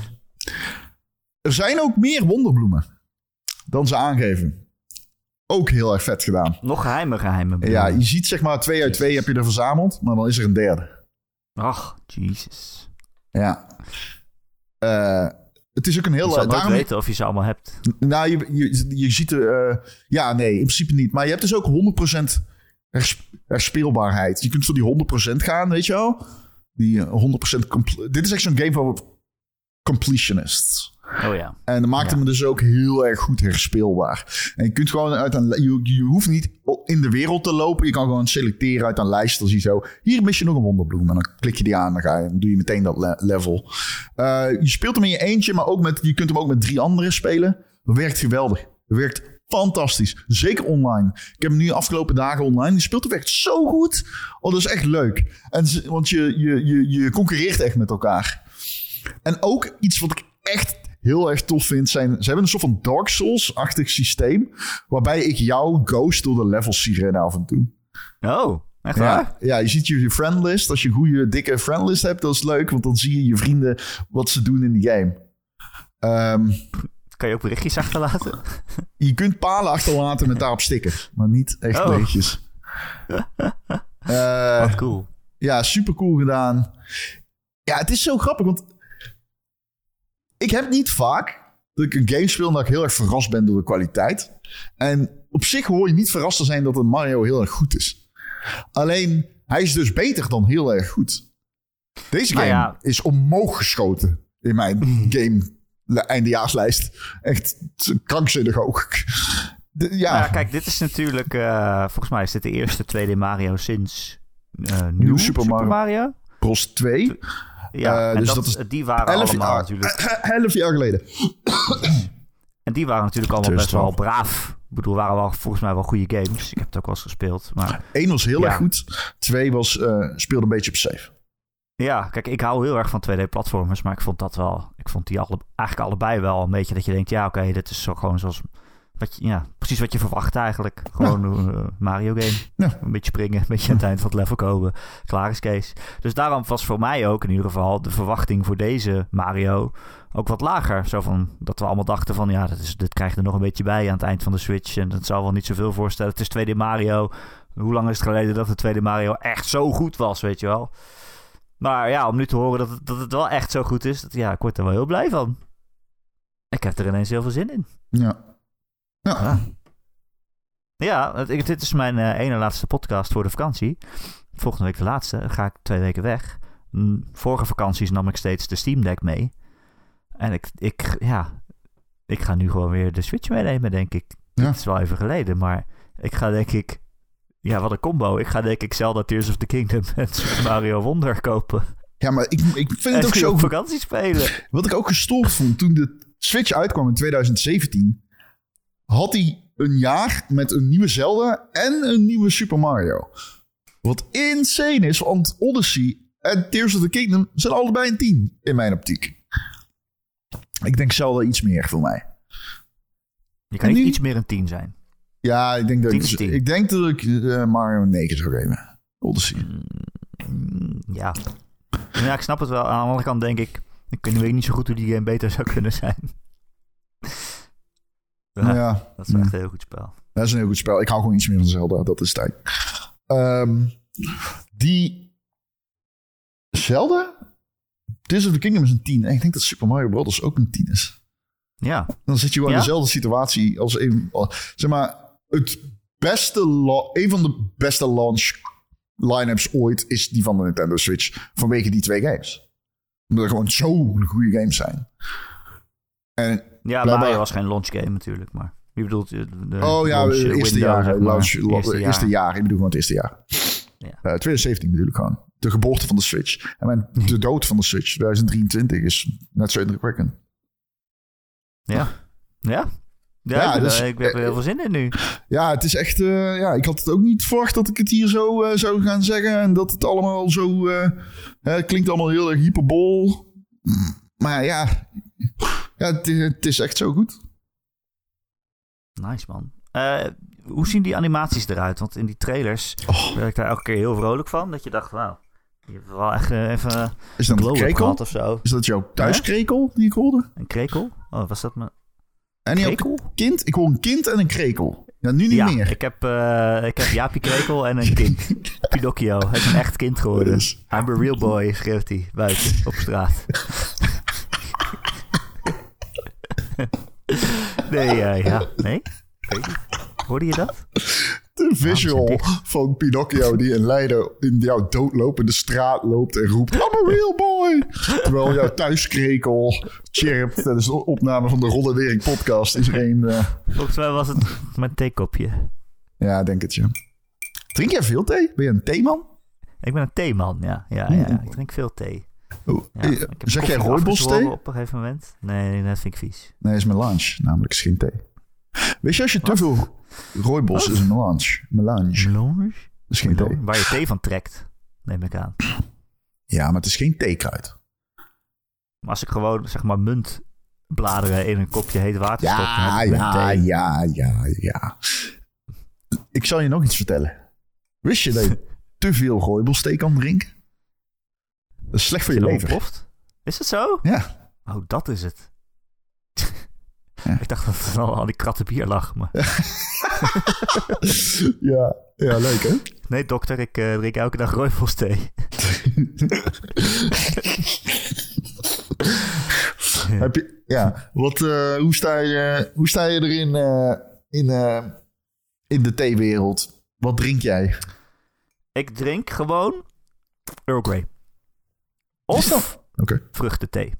er zijn ook meer wonderbloemen. Dan ze aangeven. Ook heel erg vet gedaan. Nog geheime geheimen. bedoel Ja, je? je ziet zeg maar twee uit twee heb je er verzameld. Maar dan is er een derde. Ach, Jesus. Ja. Eh, het is ook een heel... Je zal nooit daarom- weten of je ze allemaal hebt. Nou, je, je, je ziet er... eh, ja, nee, in principe niet. Maar je hebt dus ook 100% hers- herspeelbaarheid. Je kunt voor die 100% gaan, weet je wel? Die eh, 100% compl- Dit is echt zo'n game voor completionists. Oh ja. En dat maakt Ja. hem dus ook heel erg goed herspeelbaar. En je kunt gewoon uit een... Je, je hoeft niet in de wereld te lopen. Je kan gewoon selecteren uit een lijst. Dan zie je zo... Hier mis je nog een wonderbloem. En dan klik je die aan. Dan, ga je, dan doe je meteen dat le- level. Eh, je speelt hem in je eentje. Maar ook met, je kunt hem ook met drie anderen spelen. Dat werkt geweldig. Dat werkt fantastisch. Zeker online. Ik heb hem nu de afgelopen dagen online. Die speelt het echt zo goed. Oh, dat is echt leuk. En, want je, je, je, je concurreert echt met elkaar. En ook iets wat ik echt heel erg tof vind, zijn... Ze hebben een soort van Dark Souls-achtig systeem... waarbij ik jou ghost door de levels zie rennen af en toe. Oh, echt waar? Ja, ja, je ziet je je friendlist. Als je een goede, dikke friendlist hebt, dat is leuk... want dan zie je je vrienden wat ze doen in die game. Ehm, Kan je ook berichtjes achterlaten? je kunt palen achterlaten met daarop stickers... maar niet echt Oh. berichtjes. Eh, Wat cool. Ja, super cool gedaan. Ja, het is zo grappig, want ik heb niet vaak dat ik een game speel en dat ik heel erg verrast ben door de kwaliteit. En op zich hoor je niet verrast te zijn dat een Mario heel erg goed is. Alleen, hij is dus beter dan heel erg goed. Deze Nou game ja. is omhoog geschoten in mijn game eindejaarslijst. Echt krankzinnig hoog. De- ja, Nou ja, kijk, dit is natuurlijk... eh, volgens mij is dit de eerste 2D Mario sinds... nieuw Super Super, Mario. Mario. Bros 2. Ja, Eh, en dus dat, dat is die waren 11 allemaal jaar, natuurlijk... 11 jaar geleden. En die waren natuurlijk allemaal best wel braaf. Ik bedoel, waren wel volgens mij wel goede games. Ik heb het ook wel eens gespeeld. Maar 1 was heel Ja. erg goed. 2 was, eh, speelde een beetje op safe. ja, kijk, ik hou heel erg van 2D-platformers. Maar ik vond dat wel... Ik vond die alle, eigenlijk allebei wel een beetje dat je denkt... Ja, oké, dit is zo gewoon zoals... Wat je, ja, precies wat je verwacht eigenlijk. Gewoon een eh, Mario game. Ja. Een beetje springen, een beetje aan het eind van het level komen. Klaar is Kees. Dus daarom was voor mij ook in ieder geval de verwachting voor deze Mario ook wat lager. Zo van dat we allemaal dachten van ja, dat is, dit krijg je er nog een beetje bij aan het eind van de Switch. En dat zal wel niet zoveel voorstellen. Het is 2D Mario. Hoe lang is het geleden dat de 2D Mario echt zo goed was, weet je wel? Maar ja, om nu te horen dat het, dat het wel echt zo goed is, dat, ja, ik word er wel heel blij van. Ik heb er ineens heel veel zin in. Ja. Ja. Ja. Ja, ik- dit is mijn eh, ene laatste podcast voor de vakantie. Volgende week de laatste. Dan ga ik twee weken weg. Vorige vakanties nam ik steeds de Steam Deck mee. En ik, ik, ja, ik ga nu gewoon weer de Switch meenemen, denk ik. Ja. Het is wel even geleden, maar ik ga denk ik... Ja, wat een combo. Ik ga denk ik Zelda Tears of the Kingdom en Super Mario Wonder kopen. Ja, maar ik, ik vind het ook zo op vakantie spelen. Wat ik ook gestoord vond toen de Switch uitkwam in 2017, had hij een jaar met een nieuwe Zelda en een nieuwe Super Mario. Wat insane is, want Odyssey en Tears of the Kingdom zijn allebei een 10 in mijn optiek. Ik denk Zelda iets meer voor mij. Je kan nu- iets meer een 10 zijn. Ja, ik denk dat, 10 ik, 10. ik, denk dat ik eh, Mario een 9 zou geven. Odyssey. Mm, Ja. Ja, ik snap het wel. Aan de andere kant denk ik... Ik weet niet zo goed hoe die game beter zou kunnen zijn. Ja, Ja, dat is wel echt een heel goed spel. Dat is een heel goed spel. Ik hou gewoon iets meer van Zelda. Dat is tijd. Ehm, die Zelda? Tears of the Kingdom is een 10. En ik denk dat Super Mario Bros. ook een 10 is. Ja, Dan zit je gewoon in Ja? dezelfde situatie als een... Zeg maar, het beste... Een van de beste launch line-ups ooit is die van de Nintendo Switch. Vanwege die twee games. Omdat er gewoon zo'n goede games zijn. En ja Blijkbaar- Mario was geen launch game natuurlijk, maar... Wie bedoelt je? De Oh ja, launch, het eh, eerste window, jaar. zeg maar. launch- la- Eerste eerste, jaar. jaar. Ik bedoel gewoon het eerste jaar. Ja. Eh, 2017 bedoel ik gewoon. De geboorte van de Switch. En mijn, de dood van de Switch 2023 is net zo indrukwekkend. Ja. Ja? Ja, Ja, ik, ben dus- ik heb er heel veel zin in nu. Ja, het is echt... eh, ja, ik had het ook niet verwacht dat ik het hier zo eh, zou gaan zeggen. En dat het allemaal zo... eh, eh, het klinkt allemaal heel erg hyperbol. Maar ja... Ja, het, het is echt zo goed. Nice, man. Eh, hoe zien die animaties eruit? Want in die trailers Oh, werd ik daar elke keer heel vrolijk van. Dat je dacht, wauw, je hebt wel echt eh, even is dat een krekel? of zo. Is dat jouw thuiskrekel die ik hoorde? Een krekel? Oh, was dat mijn En krekel? kind? Ik hoor een kind en een krekel. Ja, nu niet ja, meer. ik heb, eh, ik heb Jaapie Krekel en een kind. Pinocchio. Hij is een echt kind geworden. I'm a real boy, schreeuwt hij buiten op straat. nee, eh, ja, nee? Hoorde je dat? De visual van Pinocchio die in Leiden in jouw doodlopende straat loopt en roept... I'm a real boy! Terwijl jouw thuiskrekel chirpt. Is de opname van de Rollendering podcast. Is er een... eh, Volgens mij was het mijn theekopje. Ja, denk het, ja. Drink jij veel thee? Ben je een theeman? Ik ben een theeman, ja. Ja, ja, ja. Ik drink veel thee. Ja, eh, ik heb zeg jij rooibos thee? op een gegeven moment? Nee, dat vind ik vies. Nee, is melange. Namelijk is geen thee. Weet je, als je te veel rooibos is een melange. Melange. Melange? is geen thee. Waar je thee van trekt, neem ik aan. Ja, maar het is geen theekruid. Maar als ik gewoon, zeg maar, muntbladeren in een kopje heet water stop... Ja, ja, thee. ja, ja, ja. Ik zal je nog iets vertellen. Wist je dat je te veel rooibosthee kan drinken? Dat is slecht voor je het lever. ontploft? Is het zo? Ja. Oh, dat is het. Ja. Ik dacht dat er al, al die kratten bier lag. Maar... ja, ja, leuk hè? Nee, dokter, ik eh, drink elke dag rooibos thee. Heb je, ja, wat, eh, hoe, sta je, hoe sta je erin eh, in, in de theewereld? Wat drink jij? Ik drink gewoon Earl Grey. Of Oké. vruchtenthee.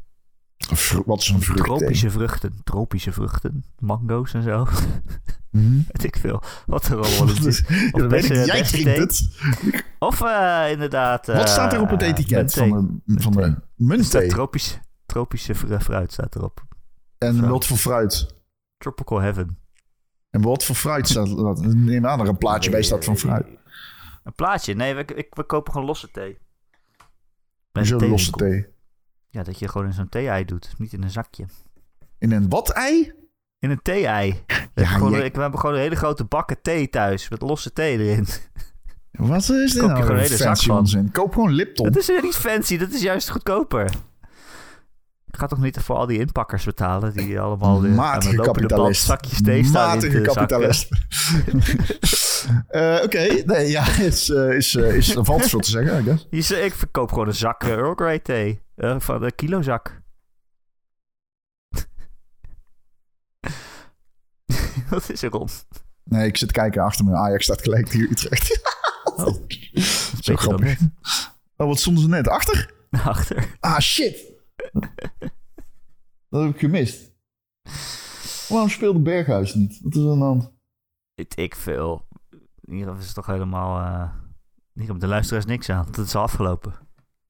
Vru- Wat is een vrucht? Tropische vruchten. Tropische vruchten. Mango's en zo. Weet ik veel. Wat er allemaal in zit. Ja, weet ik niet. Jij drinkt het. Of eh, inderdaad... Wat staat er op het eh, etiket van de, van de muntthee? tropische fru- fruit staat erop. En wat voor fruit? Tropical Heaven. En wat voor fruit staat er? Neem aan dat er een plaatje bij staat van fruit. Een plaatje? Nee, we, ik, we kopen gewoon losse thee. Hoezo een losse thee? Ja, dat je gewoon in zo'n thee-ei doet. Niet in een zakje. In een wat-ei? In een thee-ei. We, hebben jij- we hebben gewoon een hele grote bakken thee thuis. Met losse thee erin. Wat is dit Koop je nou gewoon een hele zak van. onzin? Koop gewoon Lipton. Dat is niet fancy. Dat is juist goedkoper. Ik ga toch niet voor al die inpakkers betalen. Die allemaal de, Matige kapitalist. zakjes thee staan in Matige kapitalist. Eh, Oké, nee, ja, is, eh, is, eh, is, er valt veel te zeggen, I guess. Je zegt, ik verkoop gewoon een zak Earl Grey thee. Eh, van een kilozak. Wat is er om? Nee, ik zit kijken achter me. Ajax staat gelijk tegen Utrecht. Oh, Zo grappig. Oh, wat stonden ze net? Achter? Achter. Ah, shit. Dat heb ik gemist. Waarom speelde Berghuis niet? Wat is er aan de hand? Weet ik veel. Hier is het toch helemaal... hier op de luisteraars niks aan. Dat is al afgelopen.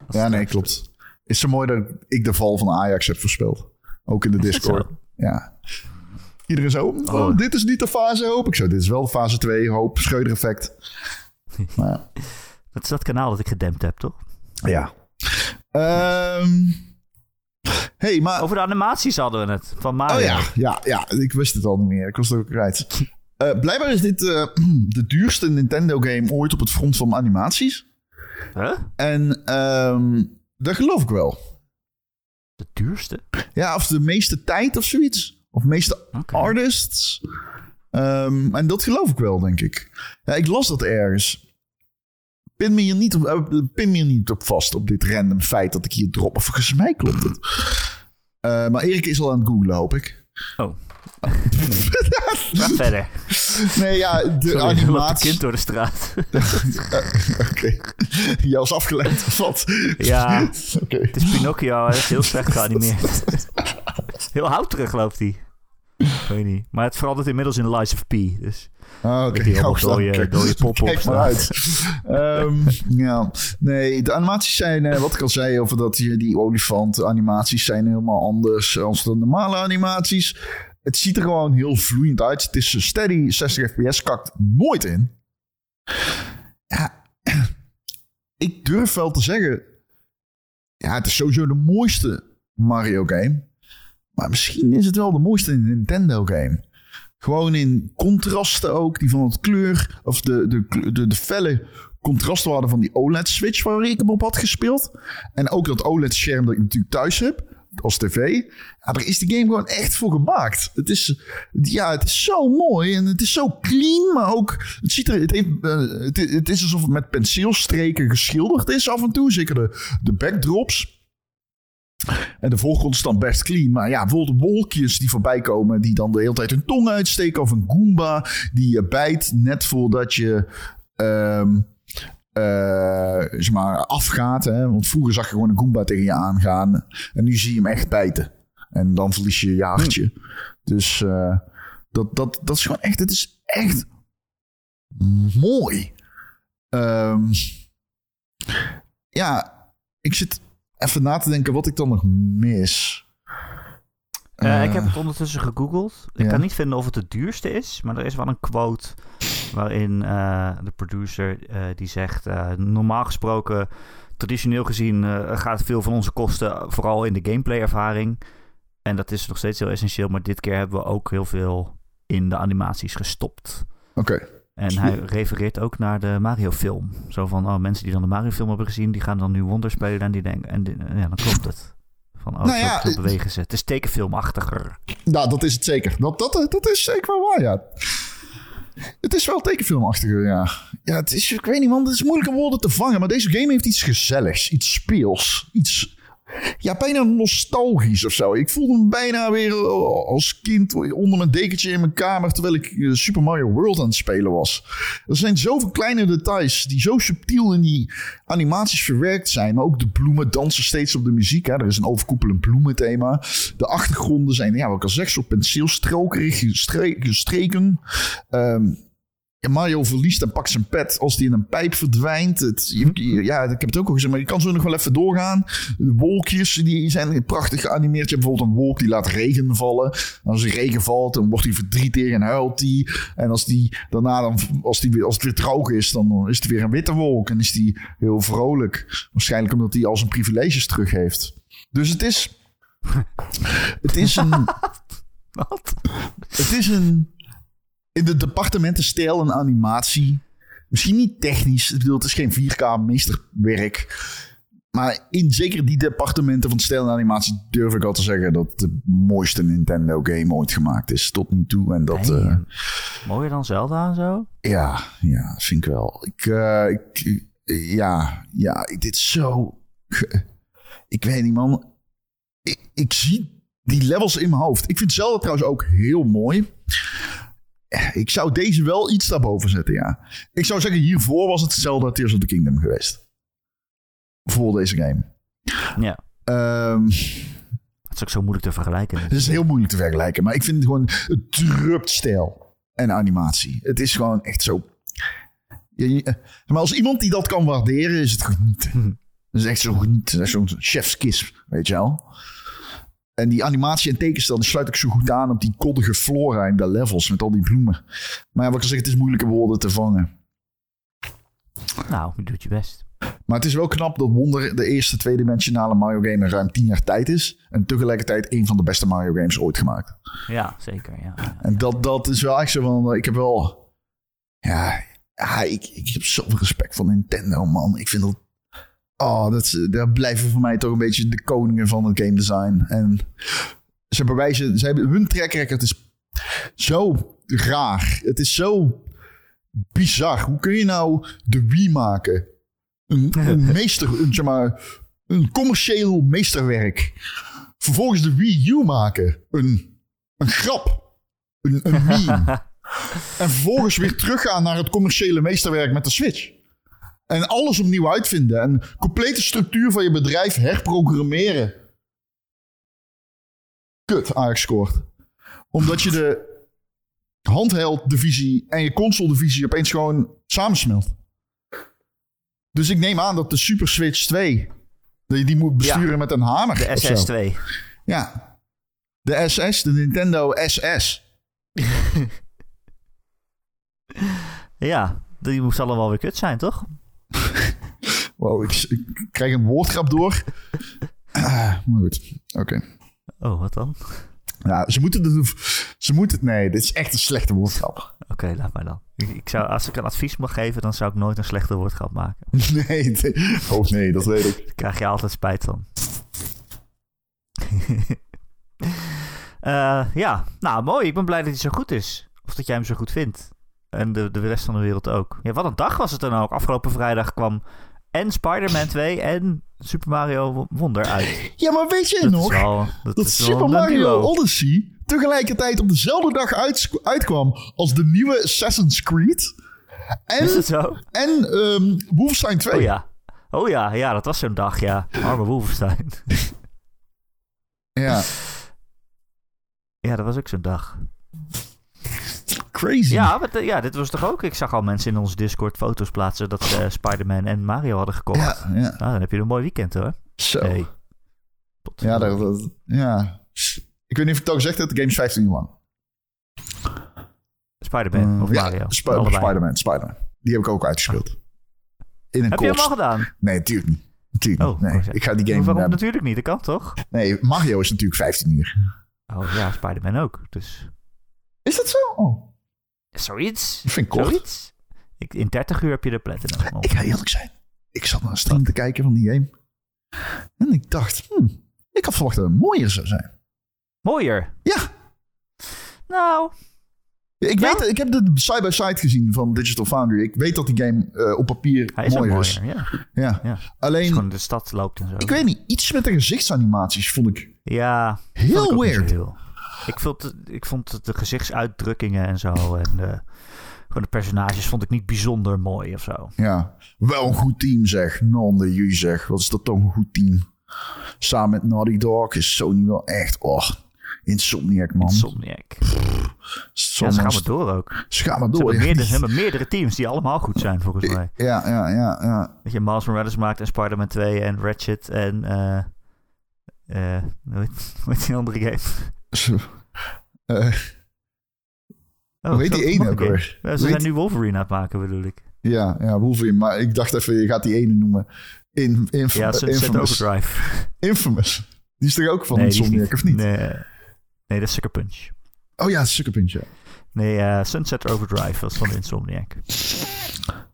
Als Ja, het nee, klopt. Is zo mooi dat ik de val van Ajax heb voorspeld. Ook in de het Discord. Ja. Iedereen zo, oh, Oh. dit is niet de fase hoop. Ik zo, dit is wel fase 2, hoop, Schreuder effect. Maar ja. Dat is dat kanaal dat ik gedempt heb, toch? ja. Ehm hey, maar... Over de animaties hadden we het. Van Mario. oh ja, ja, ja, ik wist het al niet meer. Ik was er ook kwijt. Eh, blijkbaar is dit eh, de duurste Nintendo game ooit op het front van animaties. Huh? En ehm dat geloof ik wel. De duurste? Ja, of de meeste tijd of zoiets. Of meeste artists. Ehm, en dat geloof ik wel, denk ik. Ja, ik las dat ergens. Pin me hier niet op, eh, pin me hier niet op vast op dit random feit dat ik hier drop. Of volgens mij klopt het. Maar Erik is al aan het googlen, hoop ik. Oh. Ga verder. Nee, ja, de Sorry, animatie... kind door de straat. Oké. Jij was afgeleid of wat? ja, het is Pinocchio. Hij is heel slecht geanimeerd. heel houterig loopt hij. Ik weet niet. Maar het verandert inmiddels in Lies of P. Dus Ah, Oké, allemaal Oh, dode- kijk. dode poppen op Kijk maar uit. Ehm, ja, nee, de animaties zijn, eh, wat ik al zei over dat die, die olifant animaties zijn helemaal anders dan de normale animaties. Het ziet er gewoon heel vloeiend uit. Het is steady 60 fps, kakt nooit in. Ja, ik durf wel te zeggen, ja, het is sowieso de mooiste Mario game. Maar misschien is het wel de mooiste Nintendo game. Gewoon in contrasten ook, die van het kleur, of de, de, de, felle contrastwaarde van die OLED-switch waar ik hem op had gespeeld. En ook dat OLED-scherm dat ik natuurlijk thuis heb, als tv. Ja, daar is die game gewoon echt voor gemaakt. Het is, ja, het is zo mooi en het is zo clean, maar ook, het ziet er, het, heeft, eh, het, is alsof het met penseelstreken geschilderd is af en toe. Zeker de, de backdrops. En de voorgrond is dan best clean. Maar ja, bijvoorbeeld wolkjes die voorbij komen... die dan de hele tijd hun tong uitsteken. Of een Goomba die je bijt net voordat je... ehm, eh, zeg maar, afgaat. Hè? Want vroeger zag je gewoon een Goomba tegen je aangaan. En nu zie je hem echt bijten. En dan verlies je je hartje. Dus eh, dat, dat, dat is gewoon echt... Het is echt mooi. Ehm, ja, ik zit even na te denken wat ik dan nog mis. Eh, ik Eh, heb het ondertussen gegoogeld. Ik ja. kan niet vinden of het het duurste is, maar er is wel een quote waarin eh, de producer die zegt: normaal gesproken, traditioneel gezien, gaat veel van onze kosten vooral in de gameplay-ervaring. En dat is nog steeds heel essentieel, maar dit keer hebben we ook heel veel in de animaties gestopt. Oké. En hij refereert ook naar de Mario-film. Zo van, oh, mensen die dan de Mario-film hebben gezien, die gaan dan nu Wonder spelen en die denken, en die- ja, dan klopt het. Van, oh, Nou ja, het- bewegen ze. Het is tekenfilmachtiger. Nou, dat is het zeker. Dat, dat, dat is zeker wel waar, ja. Het is wel tekenfilmachtiger, ja. Ja, het is, ik weet niet, man. Het is moeilijk om woorden te vangen. Maar deze game heeft iets gezelligs. Iets speels. Iets... ja, bijna nostalgisch of zo. Ik voelde me bijna weer als kind onder mijn dekentje in mijn kamer... terwijl ik eh, Super Mario World aan het spelen was. Er zijn zoveel kleine details die zo subtiel in die animaties verwerkt zijn. Maar ook de bloemen dansen steeds op de muziek. Hè. Er is een overkoepelend bloementhema. De achtergronden zijn, ja, wat ik al zeg, zo penseelstrokerige streken. Um, Mario verliest en pakt zijn pet als die in een pijp verdwijnt. Het, ja, ik heb het ook al gezegd, maar je kan zo nog wel even doorgaan. De wolkjes die zijn prachtig geanimeerd. Je hebt bijvoorbeeld een wolk die laat regen vallen. als er regen valt, dan wordt hij verdrietig en huilt hij. En als die daarna dan, als, die, als het weer droog is, dan is het weer een witte wolk. En is die heel vrolijk. Waarschijnlijk omdat hij al zijn privileges terug heeft. Dus het is. Het is een. Wat? Het is een in de departementen stijl en animatie. Misschien niet technisch. Ik bedoel, het is geen 4K meesterwerk. Maar in zeker die departementen van stijl en animatie durf ik al te zeggen dat het de mooiste Nintendo game ooit gemaakt is tot nu toe. En dat, uh, mooier dan Zelda en zo? Ja, ja, vind ik wel. Ik, uh, ik ja, ja, dit is zo. Ik weet niet, man. Ik, ik zie die levels in mijn hoofd. Ik vind Zelda trouwens ook heel mooi ik zou deze wel iets daarboven zetten, ja. Ik zou zeggen, hiervoor was het Zelda Tears of the Kingdom geweest. Voor deze game. Ja. Um, het is ook zo moeilijk te vergelijken. Het is heel moeilijk te vergelijken. Maar ik vind het gewoon... Het drupt stijl en animatie. Het is gewoon echt zo... maar als iemand die dat kan waarderen, is het genieten. Dat is echt zo genieten. Zo'n chefskis, weet je wel. En die animatie en tekenstijl sluit ik zo goed aan op die koddige flora in de levels met al die bloemen. Maar ja, wat ik zeg, het is moeilijke woorden te vangen. Nou, je doet je best. Maar het is wel knap dat Wonder de eerste tweedimensionale Mario game in ruim tien jaar tijd is. En tegelijkertijd een van de beste Mario games ooit gemaakt. Ja, zeker. Ja, ja. En dat, dat is wel echt zo van, ik heb wel... Ja, ja ik, ik heb zoveel respect voor Nintendo, man. Ik vind dat Oh, dat, dat blijven voor mij toch een beetje de koningen van het game design. En ze bewijzen, ze hebben, hun track record is zo raar. Het is zo bizar. Hoe kun je nou de Wii maken? Een, een meester, een, zeg maar, een commercieel meesterwerk. Vervolgens de Wii U maken. Een, een grap. Een, een meme. en vervolgens weer teruggaan naar het commerciële meesterwerk met de Switch. En alles opnieuw uitvinden. En complete structuur van je bedrijf herprogrammeren. Kut, Ajax scoort. Omdat je de handheld divisie en je console divisie opeens gewoon samensmelt. Dus ik neem aan dat de Super Switch 2... dat je die moet besturen met een hamer De SS2. Ja. De SS, de Nintendo SS. ja, die moest allemaal weer kut zijn, toch? wow, ik, krijg een woordgrap door. Ah, maar goed, oké. Oh, wat dan? Ja, ze moeten het... Ze moeten het... Nee, dit is echt een slechte woordgrap. Oké, laat maar dan. Ik, zou, als ik een advies mag geven, dan zou ik nooit een slechte woordgrap maken. Nee, nee. oh nee, dat weet ik. Daar krijg je altijd spijt van. uh, ja, nou mooi. Ik ben blij dat hij zo goed is. Of dat jij hem zo goed vindt. En de, de rest van de wereld ook. Ja, wat een dag was het dan ook. Afgelopen vrijdag kwam en Spider-Man 2 en Super Mario Wonder uit. Ja, maar weet je nog dat, Super Mario Odyssey tegelijkertijd op dezelfde dag uitkwam als de nieuwe Assassin's Creed? En, Is het zo? En um, Wolfenstein 2. Oh ja. Oh ja, ja, dat was zo'n dag, ja. Arme Wolfenstein. ja. Ja, dat was ook zo'n dag. Crazy. Ja, maar ja, dit was toch ook... Ik zag al mensen in onze Discord foto's plaatsen... dat ze Spider-Man en Mario hadden gekocht. Ja, ja. Nou, dan heb je een mooi weekend hoor. Zo. Hey. ja, dat, ja. Ik weet niet of ik het al gezegd heb. De game is 15 lang. Spider-Man of Mario? Sp Spider-Man. Spider-Man. Die heb ik ook uitgespeeld. In een heb je hem al gedaan? Nee, natuurlijk niet. Natuurlijk oh, nee. Ik ga die game... Waarom natuurlijk niet? Dat kan toch? Nee, Mario is natuurlijk 15 uur. Oh ja, Spider-Man ook. Dus... Is dat zo? Oh. Zoiets. Ik vind kort. Zoiets. Ik, in 30 uur heb je de platinum. Ik ga eerlijk zijn. Ik zat naar een stream te kijken van die game. En ik dacht, hmm, ik had verwacht dat het mooier zou zijn. Mooier? Ja. Nou. Ik, Ja? weet, ik heb de side-by-side gezien van Digital Foundry. Ik weet dat die game eh, op papier Hij is mooier mooier, is. ja. Ja. Alleen, gewoon de stad loopt en zo. ik weet niet, iets met de gezichtsanimaties vond ik Ja, heel vond ik weird. heel. Ik vond, het- ik vond de gezichtsuitdrukkingen en zo en de, gewoon de personages vond ik niet bijzonder mooi of zo. Ja, wel een goed team zeg. Non de Ju zeg. Wat is dat toch een goed team? Samen met Naughty Dog is Sony wel echt... Oh, Insomniac, man. Insomniac. Ja, ze gaan maar door ook. Ze gaan maar Ze door. hebben, ja. meerdere, ze hebben meerdere teams die allemaal goed zijn volgens mij. Ja, ja, ja, ja. Dat je Miles Morales maakt en Spider-Man 2 en Ratchet en... eh eh heet, hoe heet die andere game? Eh, Oh, hoe heet zo- die ene ook weer? Ja, ze zijn nu Wolverine aan het maken bedoel ik. Ja, ja, Wolverine. Maar ik dacht even, je gaat die ene noemen. In, inf Ja, Infamous. Overdrive. Infamous. Die is toch ook van Insomniac, of niet? Nee, eh, nee, dat is Sucker Punch. Oh ja, Sucker Punch, ja. Nee, eh, Sunset Overdrive was van Insomniac.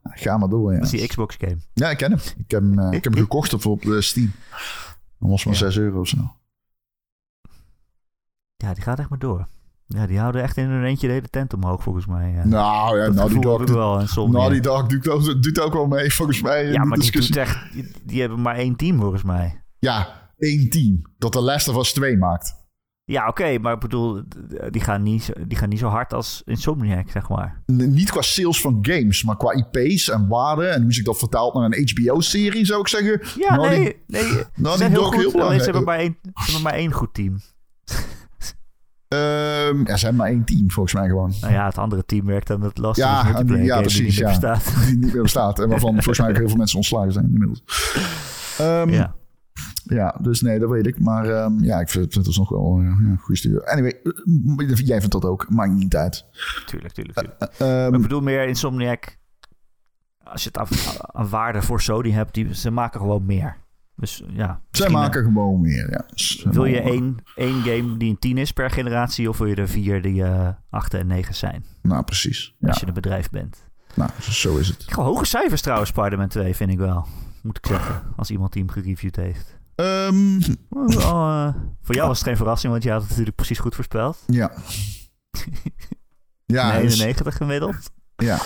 Ga maar door, ja. Dat is die Xbox game. Ja, ik ken hem. Ik heb hem, ik heb hem gekocht op, op Steam. Dat was maar Ja. 6 euro of zo. Ja, die gaat echt maar door. Ja, die houden echt in hun eentje de hele tent omhoog volgens mij. Ja. Nou ja, Naughty gevoel Dog, wel. Insomniac. Naughty Dog doet, ook- doet ook wel mee, volgens mij. ja, maar die, doet echt, die, die hebben maar één team volgens mij. Ja, één team. Dat de Last of Us 2 maakt. Ja, oké, maar ik bedoel, die gaan, niet, zo- die gaan niet zo hard als Insomniac, zeg maar. Niet qua sales van games, maar qua IP's en waarde. En hoe zich dat vertaalt naar een HBO-serie, zou ik zeggen. Ja, Naughty- nee, nee. Heel Dog goed, heel belangrijk. ze hebben, maar één, ze hebben maar één goed team. Ja, ze hebben maar één team, volgens mij gewoon. Nou ja, het andere team werkt aan het Last Ja, die precies, niet meer ja. bestaat. Die niet meer bestaat. En waarvan volgens mij ook heel veel mensen ontslagen zijn inmiddels. Ehm, ja. Ja. dus nee, dat weet ik. Maar ehm, ja, ik vind, het nog wel eh, ja, een goede studio. Anyway, eh, jij vindt dat ook. Maakt niet uit. Tuurlijk, tuurlijk, tuurlijk. Ehm, ik bedoel meer Insomniac. Als je het aan, aan waarde voor Sony hebt, die, ze maken gewoon meer. Dus ja. zij maken gewoon meer. Ja. eh, Wil je één, één game die een 10 is per generatie, of wil je er vier die eh 8 en 9 zijn? Nou, precies. Ja, Als je een bedrijf bent. nou, zo is het. Gewoon hoge cijfers trouwens, Spider-Man 2 vind ik wel. Moet ik zeggen. Als iemand die hem gereviewd heeft. Ehm, Wel, eh, voor jou was het geen verrassing, want je had het natuurlijk precies goed voorspeld. ja. Ja, Een dus- 91 gemiddeld. ja.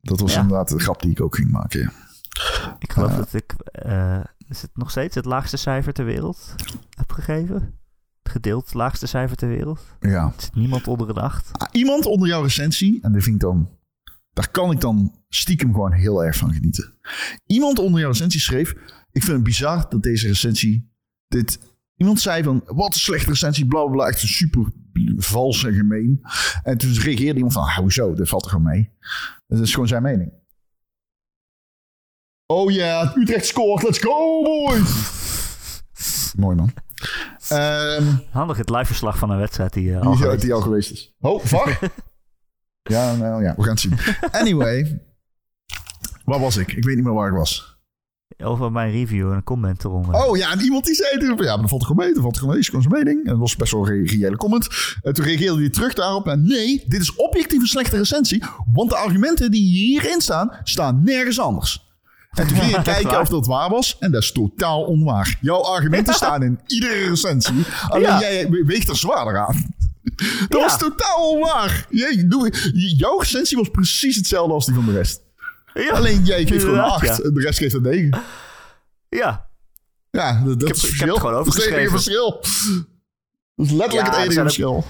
Dat was Ja. inderdaad de grap die ik ook ging maken. Ja. Ik geloof Eh. dat ik... eh, is het nog steeds het laagste cijfer ter wereld heb gegeven? Het gedeeld laagste cijfer ter wereld? ja. Er zit niemand onder een 8. Ah, Iemand onder jouw recensie, en dat vind ik dan, daar kan ik dan stiekem gewoon heel erg van genieten. Iemand onder jouw recensie schreef: Ik vind het bizar dat deze recensie. Dit, iemand zei van: Wat een slechte recensie, bla bla bla. Echt super vals en gemeen. En toen reageerde iemand van: Hoezo, dat valt er gewoon mee. Dat is gewoon zijn mening. Oh ja, Utrecht scoort, let's go boys! Mooi man. Ehm Handig het liveverslag van een wedstrijd die, eh, al die, geweest die al is. geweest is. Oh, VAR? ja, nou ja, we gaan het zien. Anyway, waar was ik? Ik weet niet meer waar ik was. Over mijn review en een comment eronder. Oh ja, en iemand die zei toen, ja, maar dat valt gewoon mee. Dat valt gewoon mee. Zijn mening. En dat was best wel een reële comment. En toen reageerde hij terug daarop. En nee, dit is objectief een slechte recensie. Want de argumenten die hierin staan, staan nergens anders. En toen ging ik kijken of dat waar was. En dat is totaal onwaar. Jouw argumenten staan in iedere recensie. Alleen Ja. jij weegt er zwaarder aan. Dat Ja. was totaal onwaar. Jij, doe- jouw recensie was precies hetzelfde als die van de rest. Ja, Alleen jij geeft gewoon een inderdaad, 8 ja. en de rest geeft een 9. Ja, Ja, dat, dat heb- is ik heb verschil. het gewoon Dat is het enige verschil. Dat is letterlijk het enige ook- verschil.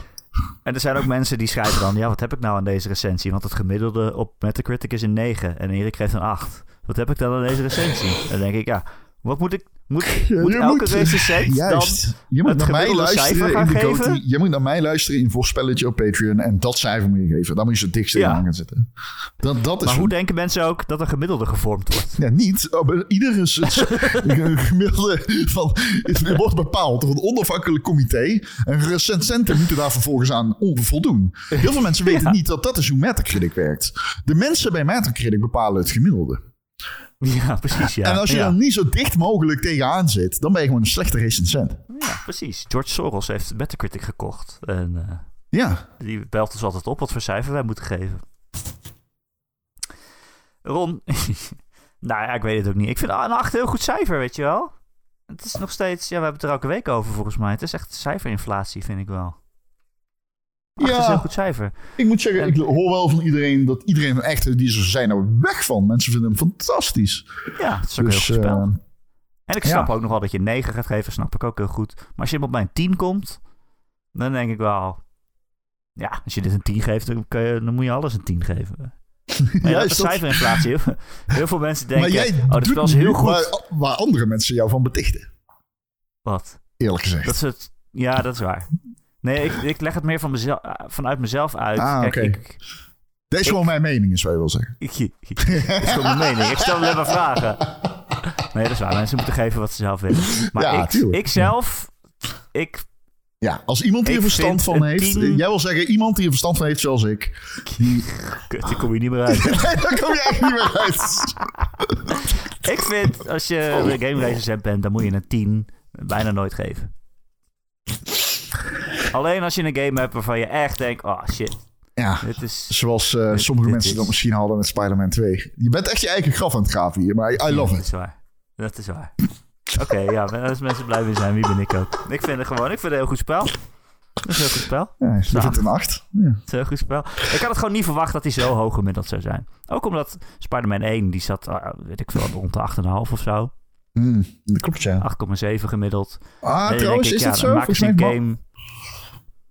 en er zijn ook mensen die schrijven dan... Ja, wat heb ik nou aan deze recensie? Want het gemiddelde op Metacritic is een 9 en Erik geeft een 8. Wat heb ik dan aan deze recensie? Dan denk ik, ja, wat moet ik... Moet, moet je elke moet- recensent Juist. dan... Je moet het naar mij luisteren in de geven? Je moet naar mij luisteren in voorspelletje op Patreon. En dat cijfer moet je geven. Dan moet je zo dichtst Ja. aan gaan zitten. Dat, dat is Maar hoe denken mensen ook dat een gemiddelde gevormd wordt? Ja, niet. Oh, Iedere gemiddelde van, het wordt bepaald door een onafhankelijk comité. En recensenten moeten daar vervolgens aan voldoen. Heel veel mensen weten Ja. niet dat dat is hoe Metacritic werkt. De mensen bij Metacritic bepalen het gemiddelde. Ja, precies, ja. en als je ja. dan niet zo dicht mogelijk tegenaan zit, dan ben je gewoon een slechte recensent. Ja, precies. George Soros heeft Metacritic gekocht. En eh, Ja. die belt ons altijd op wat voor cijfer wij moeten geven. Ron, nou ja, ik weet het ook niet. Ik vind een 8 heel goed cijfer, weet je wel. Het is nog steeds, ja, we hebben het er elke week over volgens mij. Het is echt cijferinflatie, vind ik wel. Dat is een heel Ja, goed cijfer. ik moet zeggen, En- ik hoor wel van iedereen dat iedereen echt, die ze zijn er weg van. Mensen vinden hem fantastisch. Ja, het is ook een Dus, heel goed spel. eh, En ik ja. snap ook nog wel dat je een 9 gaat geven, snap ik ook heel goed. Maar als je op mijn 10 komt, dan denk ik wel... Ja, als je dit een 10 geeft, dan, kun je, dan moet je alles een 10 geven. Maar ja, dat is dat- cijferinflatie. Heel, heel veel mensen denken, maar jij oh, dat doet spel is heel goed. Waar, waar andere mensen jou van betichten, Wat? eerlijk gezegd. Dat is het, ja, dat is waar. Nee, ik, ik leg het meer van mezelf, eh, vanuit mezelf uit. Ah, oké. Dit is gewoon mijn mening, is wat je wil zeggen. ik, dat is gewoon mijn mening. Ik stel alleen maar vragen. Nee, dat is waar. Mensen moeten geven wat ze zelf willen. Maar Ja, ik, zelf, ik Ja, als iemand die er Ik verstand van heeft. tien- Jij wil zeggen, iemand die er verstand van heeft zoals ik. Die... Kut, kom je niet meer uit. Nee, daar kom je echt niet meer uit. ik vind, als je Oh. game recensent bent, dan moet je een 10 bijna nooit geven. Alleen als je een game hebt waarvan je echt denkt, oh shit, Ja, dit is... zoals eh, Dit- sommige dit mensen is- dat misschien hadden met Spider-Man 2. Je bent echt je eigen graf aan het graven hier, maar I, love Dat it. is waar. Dat is waar. Oké, ja, als mensen blij mee zijn, wie ben ik ook? Ik vind het gewoon, ik vind het een heel goed spel. Het is een heel goed spel. Ja, je vindt het een 8. Ja. Is een heel goed spel. Ik had het gewoon niet verwacht dat hij zo hoog gemiddeld zou zijn. Ook omdat Spider-Man 1, die zat, ah, weet ik veel, rond de 8,5 of zo. Hmm, dat klopt, ja. 8,7 gemiddeld. Ah, En trouwens, ik, is ja, dat zo? een game...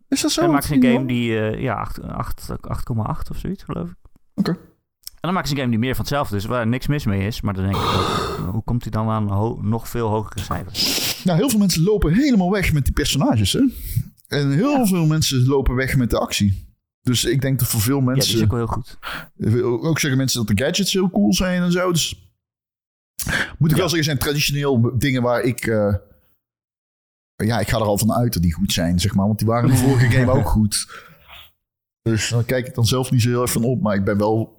Is dat zo? Dan maken ze Dat een game die, eh, ja, 8 8 8,8 of zoiets, geloof ik. Oké. En dan maken ze een game die meer van hetzelfde is, waar niks mis mee is. Maar dan denk ik ook, hoe komt hij dan aan nog veel hogere cijfers? Nou, heel veel mensen lopen helemaal weg met die personages, hè? En heel veel mensen lopen weg met de actie. Dus ik denk dat voor veel Ja, die mensen... is ook wel heel goed. Wil Ook zeggen mensen dat de gadgets heel cool zijn en zo. Dus moet ik wel zeggen, zijn traditioneel dingen waar ik. eh, ja, ik ga er al van uit dat die goed zijn, zeg maar. Want die waren de vorige game ook goed. Dus dan kijk ik dan zelf niet zo heel erg van op. Maar ik ben wel.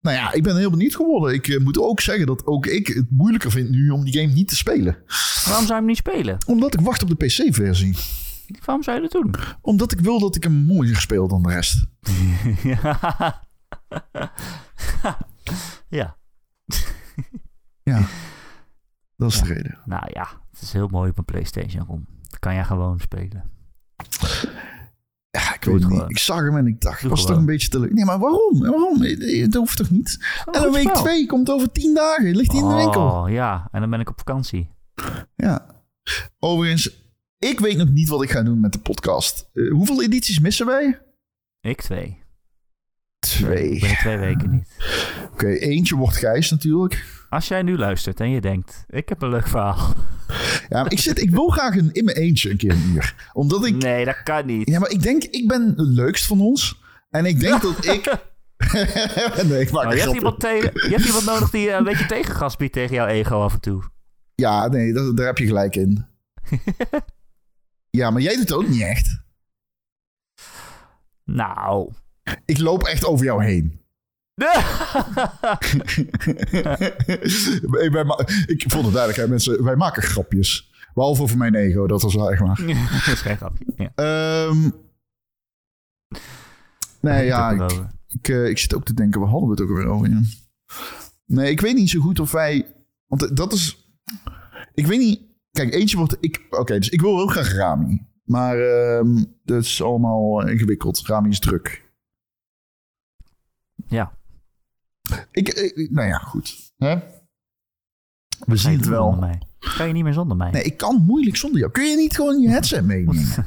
Nou ja, ik ben heel benieuwd geworden. Ik eh, moet ook zeggen dat ook ik het moeilijker vind nu om die game niet te spelen. Waarom zou je hem niet spelen? Omdat ik wacht op de PC-versie. Waarom zou je dat doen? Omdat ik wil dat ik hem mooier speel dan de rest. ja. ja, Ja, dat is de reden. nou ja, het is heel mooi op een PlayStation. Kan je gewoon spelen. Ja, ik Doe weet het het niet. gewoon. Ik zag hem en ik dacht, Doe was toch een beetje te leuk. Nee, maar waarom? Waarom? Dat hoeft toch niet? Oh, en goed week spel. 2 komt over 10 dagen. Ligt hij in de winkel. Oh ja, en dan ben ik op vakantie. Ja. Overigens, ik weet nog niet wat ik ga doen met de podcast. Eh, hoeveel edities missen wij? Ik twee. Twee. Ik ben twee weken niet. Oké, eentje wordt Gijs natuurlijk. Als jij nu luistert en je denkt, ik heb een leuk verhaal. Ja, maar ik, zit, ik wil graag een, in mijn eentje een keer een uur. Omdat ik... Nee, dat kan niet. Ja, maar ik denk, ik ben leukst van ons. En ik denk dat ik... nee, ik maak een je, hebt iemand tegen, je hebt iemand nodig die eh, een beetje tegengas biedt tegen jouw ego af en toe. Ja, nee, dat, daar heb je gelijk in. ja, maar jij doet het ook niet echt. Nou. Ik loop echt over jou heen. ik, ben ma- ik vond het duidelijk, hè, mensen. Wij maken grapjes. Behalve over mijn ego, dat was wel echt waar. dat is geen grapje. Ja. Ehm, nee, ja, Ik eh, ik zit ook te denken, waar hadden we het ook weer over? ja? Nee, ik weet niet zo goed of wij... Want eh, dat is... Ik weet niet... Kijk, eentje wordt... ik Oké, dus ik wil heel graag Rami. Maar ehm, dat is allemaal ingewikkeld. Rami is druk. Ja. Ik, ik- nou ja, goed. Hè? We zien het wel. mij? Kan je niet meer zonder mij? Nee, ik kan moeilijk zonder jou. Kun je niet gewoon je headset meenemen?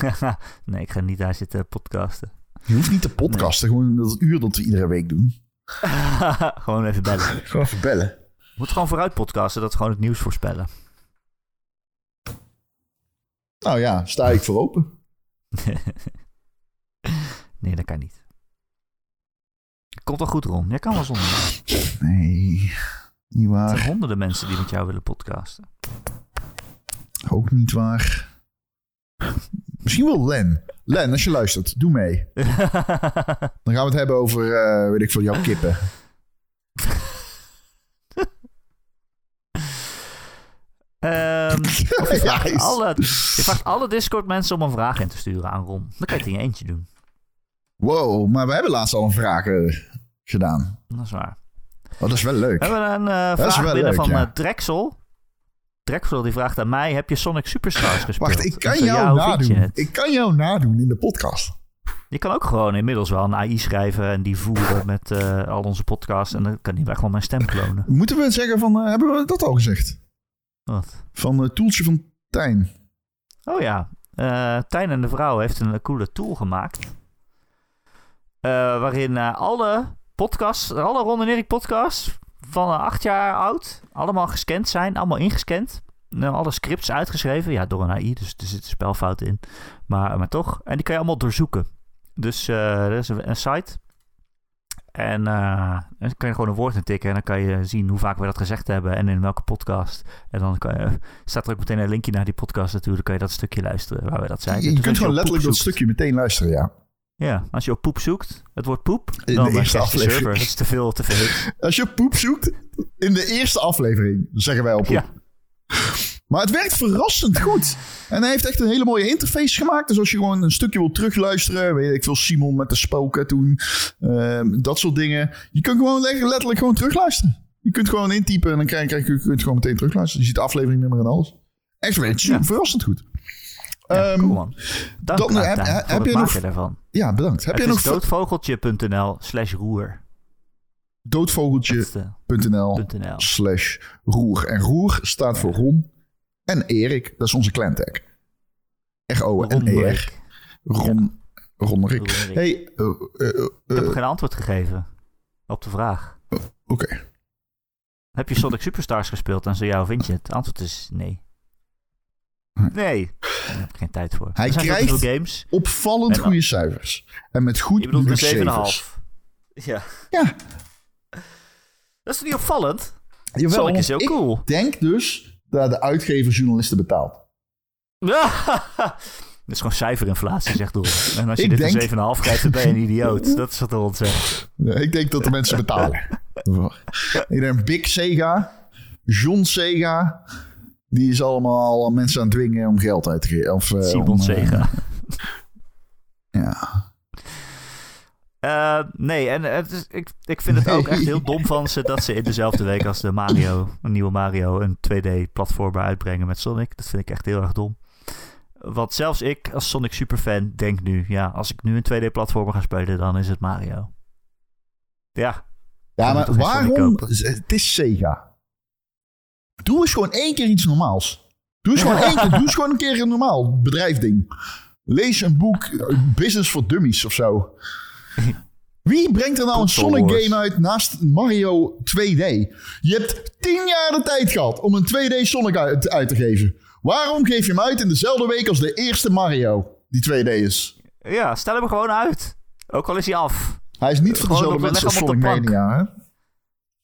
nee, ik ga niet daar zitten podcasten. Je hoeft niet te podcasten. Gewoon dat uur dat we iedere week doen. gewoon even bellen. Gewoon even bellen. We moeten gewoon vooruit podcasten, dat gewoon het nieuws voorspellen. Nou ja, sta ik voor open. nee, dat kan niet. Komt wel goed, Ron. Jij kan wel zonder. Nee, niet Er zijn waar. honderden mensen die met jou willen podcasten. Ook niet waar. Misschien wel Len. Len, als je luistert, doe mee. Dan gaan we het hebben over, eh, weet ik veel, jouw kippen. Ehm, of je, vraagt alle, je vraagt alle Discord mensen om een vraag in te sturen aan Ron. Dan kan je het in je eentje doen. Wow, maar we hebben laatst al een vraag eh, gedaan. Dat is waar. Oh, dat is wel leuk. We hebben een eh, vraag wel binnen leuk, van ja. eh, Drexel. Drexel die vraagt aan mij, heb je Sonic Superstars gespeeld? Wacht, ik kan jou nadoen. Ik kan jou nadoen in de podcast. Je kan ook gewoon inmiddels wel een AI schrijven en die voeren met eh, al onze podcasts. En dan kan die weg gewoon mijn stem klonen. Moeten we zeggen van, hebben we dat al gezegd? Wat? Van het toeltje van Tijn. Oh ja, Tijn en de vrouw heeft een coole tool gemaakt. Waarin alle podcasts, alle Ron en Erik podcasts van acht jaar oud, allemaal gescand zijn, allemaal ingescand. Nou, alle scripts uitgeschreven, ja, door een AI, dus er zitten spelfouten in. Maar, maar toch, en die kan je allemaal doorzoeken. Dus eh er is een, een site. En eh, dan kan je gewoon een woord in tikken en dan kan je zien hoe vaak we dat gezegd hebben en in welke podcast. En dan kan je, staat er ook meteen een linkje naar die podcast natuurlijk. Dan kan je dat stukje luisteren waar we dat zeiden. Je, je Dus kunt gewoon letterlijk dat stukje meteen luisteren, ja. Ja, als je op poep zoekt, het woord poep, In dan de de eerste de aflevering. server. Dat is te veel, te veel. Als je poep zoekt, in de eerste aflevering, zeggen wij op poep. Ja. Maar het werkt verrassend goed. En hij heeft echt een hele mooie interface gemaakt. Dus als je gewoon een stukje wil terugluisteren, weet ik veel, Simon met de spoken toen, ehm, dat soort dingen. Je kunt gewoon le- letterlijk gewoon terugluisteren. Je kunt gewoon intypen en dan krijg, krijg je, je kunt gewoon meteen terugluisteren. Je ziet de afleveringnummer en alles. Echt Ja. verrassend goed. Ja, Ehm, cool. Dank aan heb- je nog- daarvan. Ja, bedankt. Heb is nog doodvogeltje.nl slash roer. Doodvogeltje.nl slash roer. En roer staat voor Ron en Erik. Dat is onze clantag. R-O en E. Ronderik. Ron, Ronnerik. Ronderik. Hey, eh, eh, eh, Ik heb geen antwoord gegeven op de vraag. oké. Heb je Sonic Superstars gespeeld en zo ja, vind je het? Het antwoord is nee. Nee, daar heb ik geen tijd voor. Hij krijgt- games. Opvallend dan- goede cijfers. En met goed Je bedoelt een cijfers. 7,5. Ja. Ja. Dat is toch niet opvallend? Jawel, Sonic is heel ik cool. denk dus dat de uitgever journalisten betaalt. Dat is gewoon cijferinflatie, zegt Doel. En als je Ik dit denk- een 7,5 krijgt, dan ben je een idioot. Dat is wat Ron zegt. Ja, Ik denk dat de mensen betalen. Ik denk Big Sega, John Sega, die is allemaal mensen aan het dwingen om geld uit te geven. Of, eh, Simon Sega. Ja. Eh, nee, en het is, ik, ik vind het ook echt heel dom van ze dat ze in dezelfde week als de Mario, een nieuwe Mario, een 2D-platformer uitbrengen met Sonic. Dat vind ik echt heel erg dom. Want zelfs ik als Sonic superfan denk nu, ja, als ik nu een 2D-platformer ga spelen, dan is het Mario. Ja, Ja, maar waarom? Het is Sega. Doe eens gewoon één keer iets normaals. Doe eens gewoon één keer. Doe eens gewoon een keer een normaal bedrijfding. Lees een boek, eh, Business for Dummies of zo. Wie brengt er nou een Sonic game uit naast Mario 2D? Je hebt tien jaar de tijd gehad om een 2D Sonic uit, uit te geven. Waarom geef je hem uit in dezelfde week als de eerste Mario, die 2D is? ja, stel hem gewoon uit. Ook al is hij af. Hij is niet van Gewoon dezelfde mensen als Sonic. Mania, hè?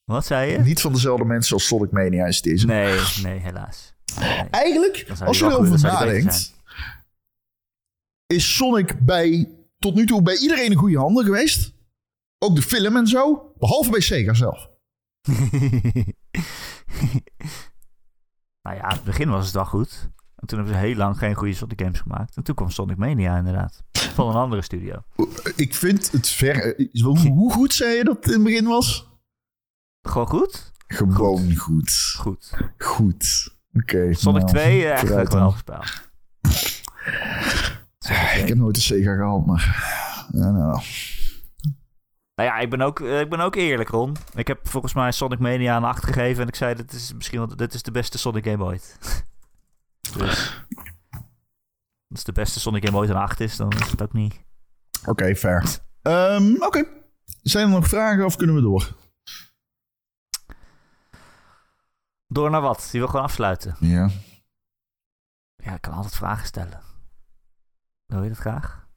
Wat zei je? Niet van dezelfde mensen als Sonic Mania is deze. Nee, nee, helaas. Nee. Eigenlijk, als je erover nadenkt, is Sonic bij, tot nu toe bij iedereen een goede handen geweest. Ook de film en zo, behalve bij Sega zelf. nou ja, in het begin was het wel goed. En toen hebben ze heel lang geen goede Sonic games gemaakt. En toen kwam Sonic Mania inderdaad. Van een andere studio. Ik vind het ver... Hoe, hoe goed zei je dat het in het begin was? Gewoon goed? Gewoon goed. Goed. Goed. Oké. Sonic nou, 2, eh, dan. geweldig spel. Ik heb nooit een Sega gehaald, maar... Ja, nou. Nou ja, ik ben, ook, eh, ik ben ook eerlijk, Ron. Ik heb volgens mij Sonic Mania een 8 gegeven. En ik zei, dit is misschien wel, dit is de beste Sonic game ooit. dus... Als de beste Sonic game ooit een 8 is, dan is het ook niet... Oké, fair. Ehm, Oké. Zijn er nog vragen of kunnen we door? Door naar wat? Die wil gewoon afsluiten. Ja. Ja, ik kan altijd vragen stellen. Wil je dat graag?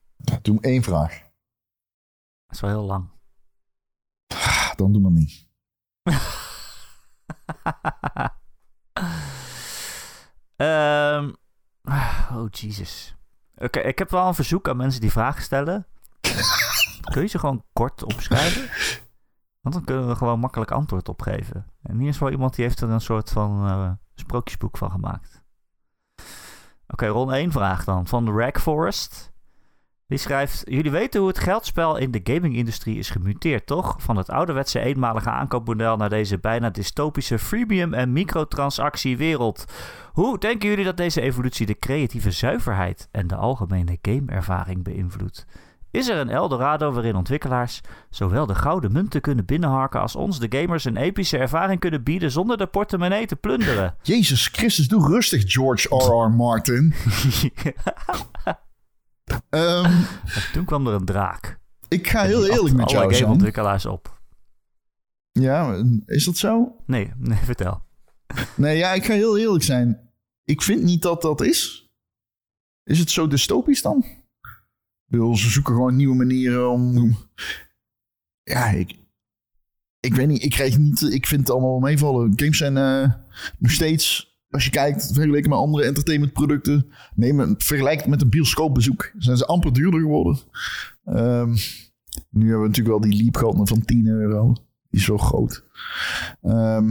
Doe één vraag. Dat is wel heel lang. Ah, Dan doe maar niet. Ehm, oh, Jesus. Oké, ik heb wel een verzoek aan mensen die vragen stellen. Kun je ze gewoon kort opschrijven? Want dan kunnen we gewoon makkelijk antwoord op geven. En hier is wel iemand die heeft er een soort van eh, sprookjesboek van gemaakt. Oké, Ron 1 vraag dan. Van de Rag Forest. Die schrijft... Jullie weten hoe het geldspel in de gaming-industrie is gemuteerd, toch? Van het ouderwetse eenmalige aankoopmodel naar deze bijna dystopische freemium- en microtransactiewereld. Hoe denken jullie dat deze evolutie de creatieve zuiverheid en de algemene gameervaring beïnvloedt? Is er een Eldorado waarin ontwikkelaars zowel de gouden munten kunnen binnenharken als ons, de gamers, een epische ervaring kunnen bieden zonder de portemonnee te plunderen. Jezus Christus, doe rustig, George R.R. Martin. Ehm, En toen kwam er een draak. ik ga heel eerlijk met jou zijn. gameontwikkelaars op. Ja, is dat zo? Nee, nee, vertel. Nee, ja, ik ga heel eerlijk zijn. Ik vind niet dat dat is. Is het zo dystopisch dan? Bedoel, ze zoeken gewoon nieuwe manieren om... Ja, ik... Ik weet niet, ik krijg niet... Ik vind het allemaal meevallen. Games zijn eh, nog steeds... Als je kijkt, vergeleken met andere entertainmentproducten... Neem vergelijk het met een bioscoopbezoek. Zijn ze amper duurder geworden. Ehm, nu hebben we natuurlijk wel die leap gehad van 10 euro. Die is wel groot. Ehm,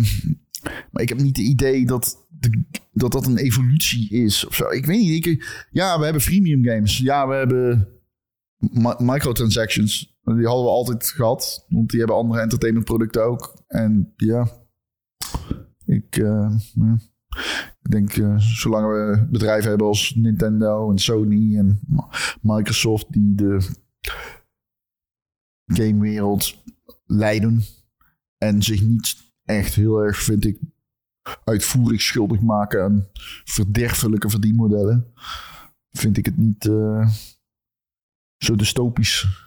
maar ik heb niet het idee dat, de, dat dat een evolutie is of zo. Ik weet niet. Ja, we hebben freemium games. Ja, we hebben microtransactions. Die hadden we altijd gehad. Want die hebben andere entertainmentproducten ook. En ja, ik, eh, ik denk eh, zolang we bedrijven hebben als Nintendo en Sony en Microsoft die de gamewereld leiden en zich niet echt heel erg, vind ik, uitvoerig schuldig maken aan verderfelijke verdienmodellen, vind ik het niet eh, zo dystopisch.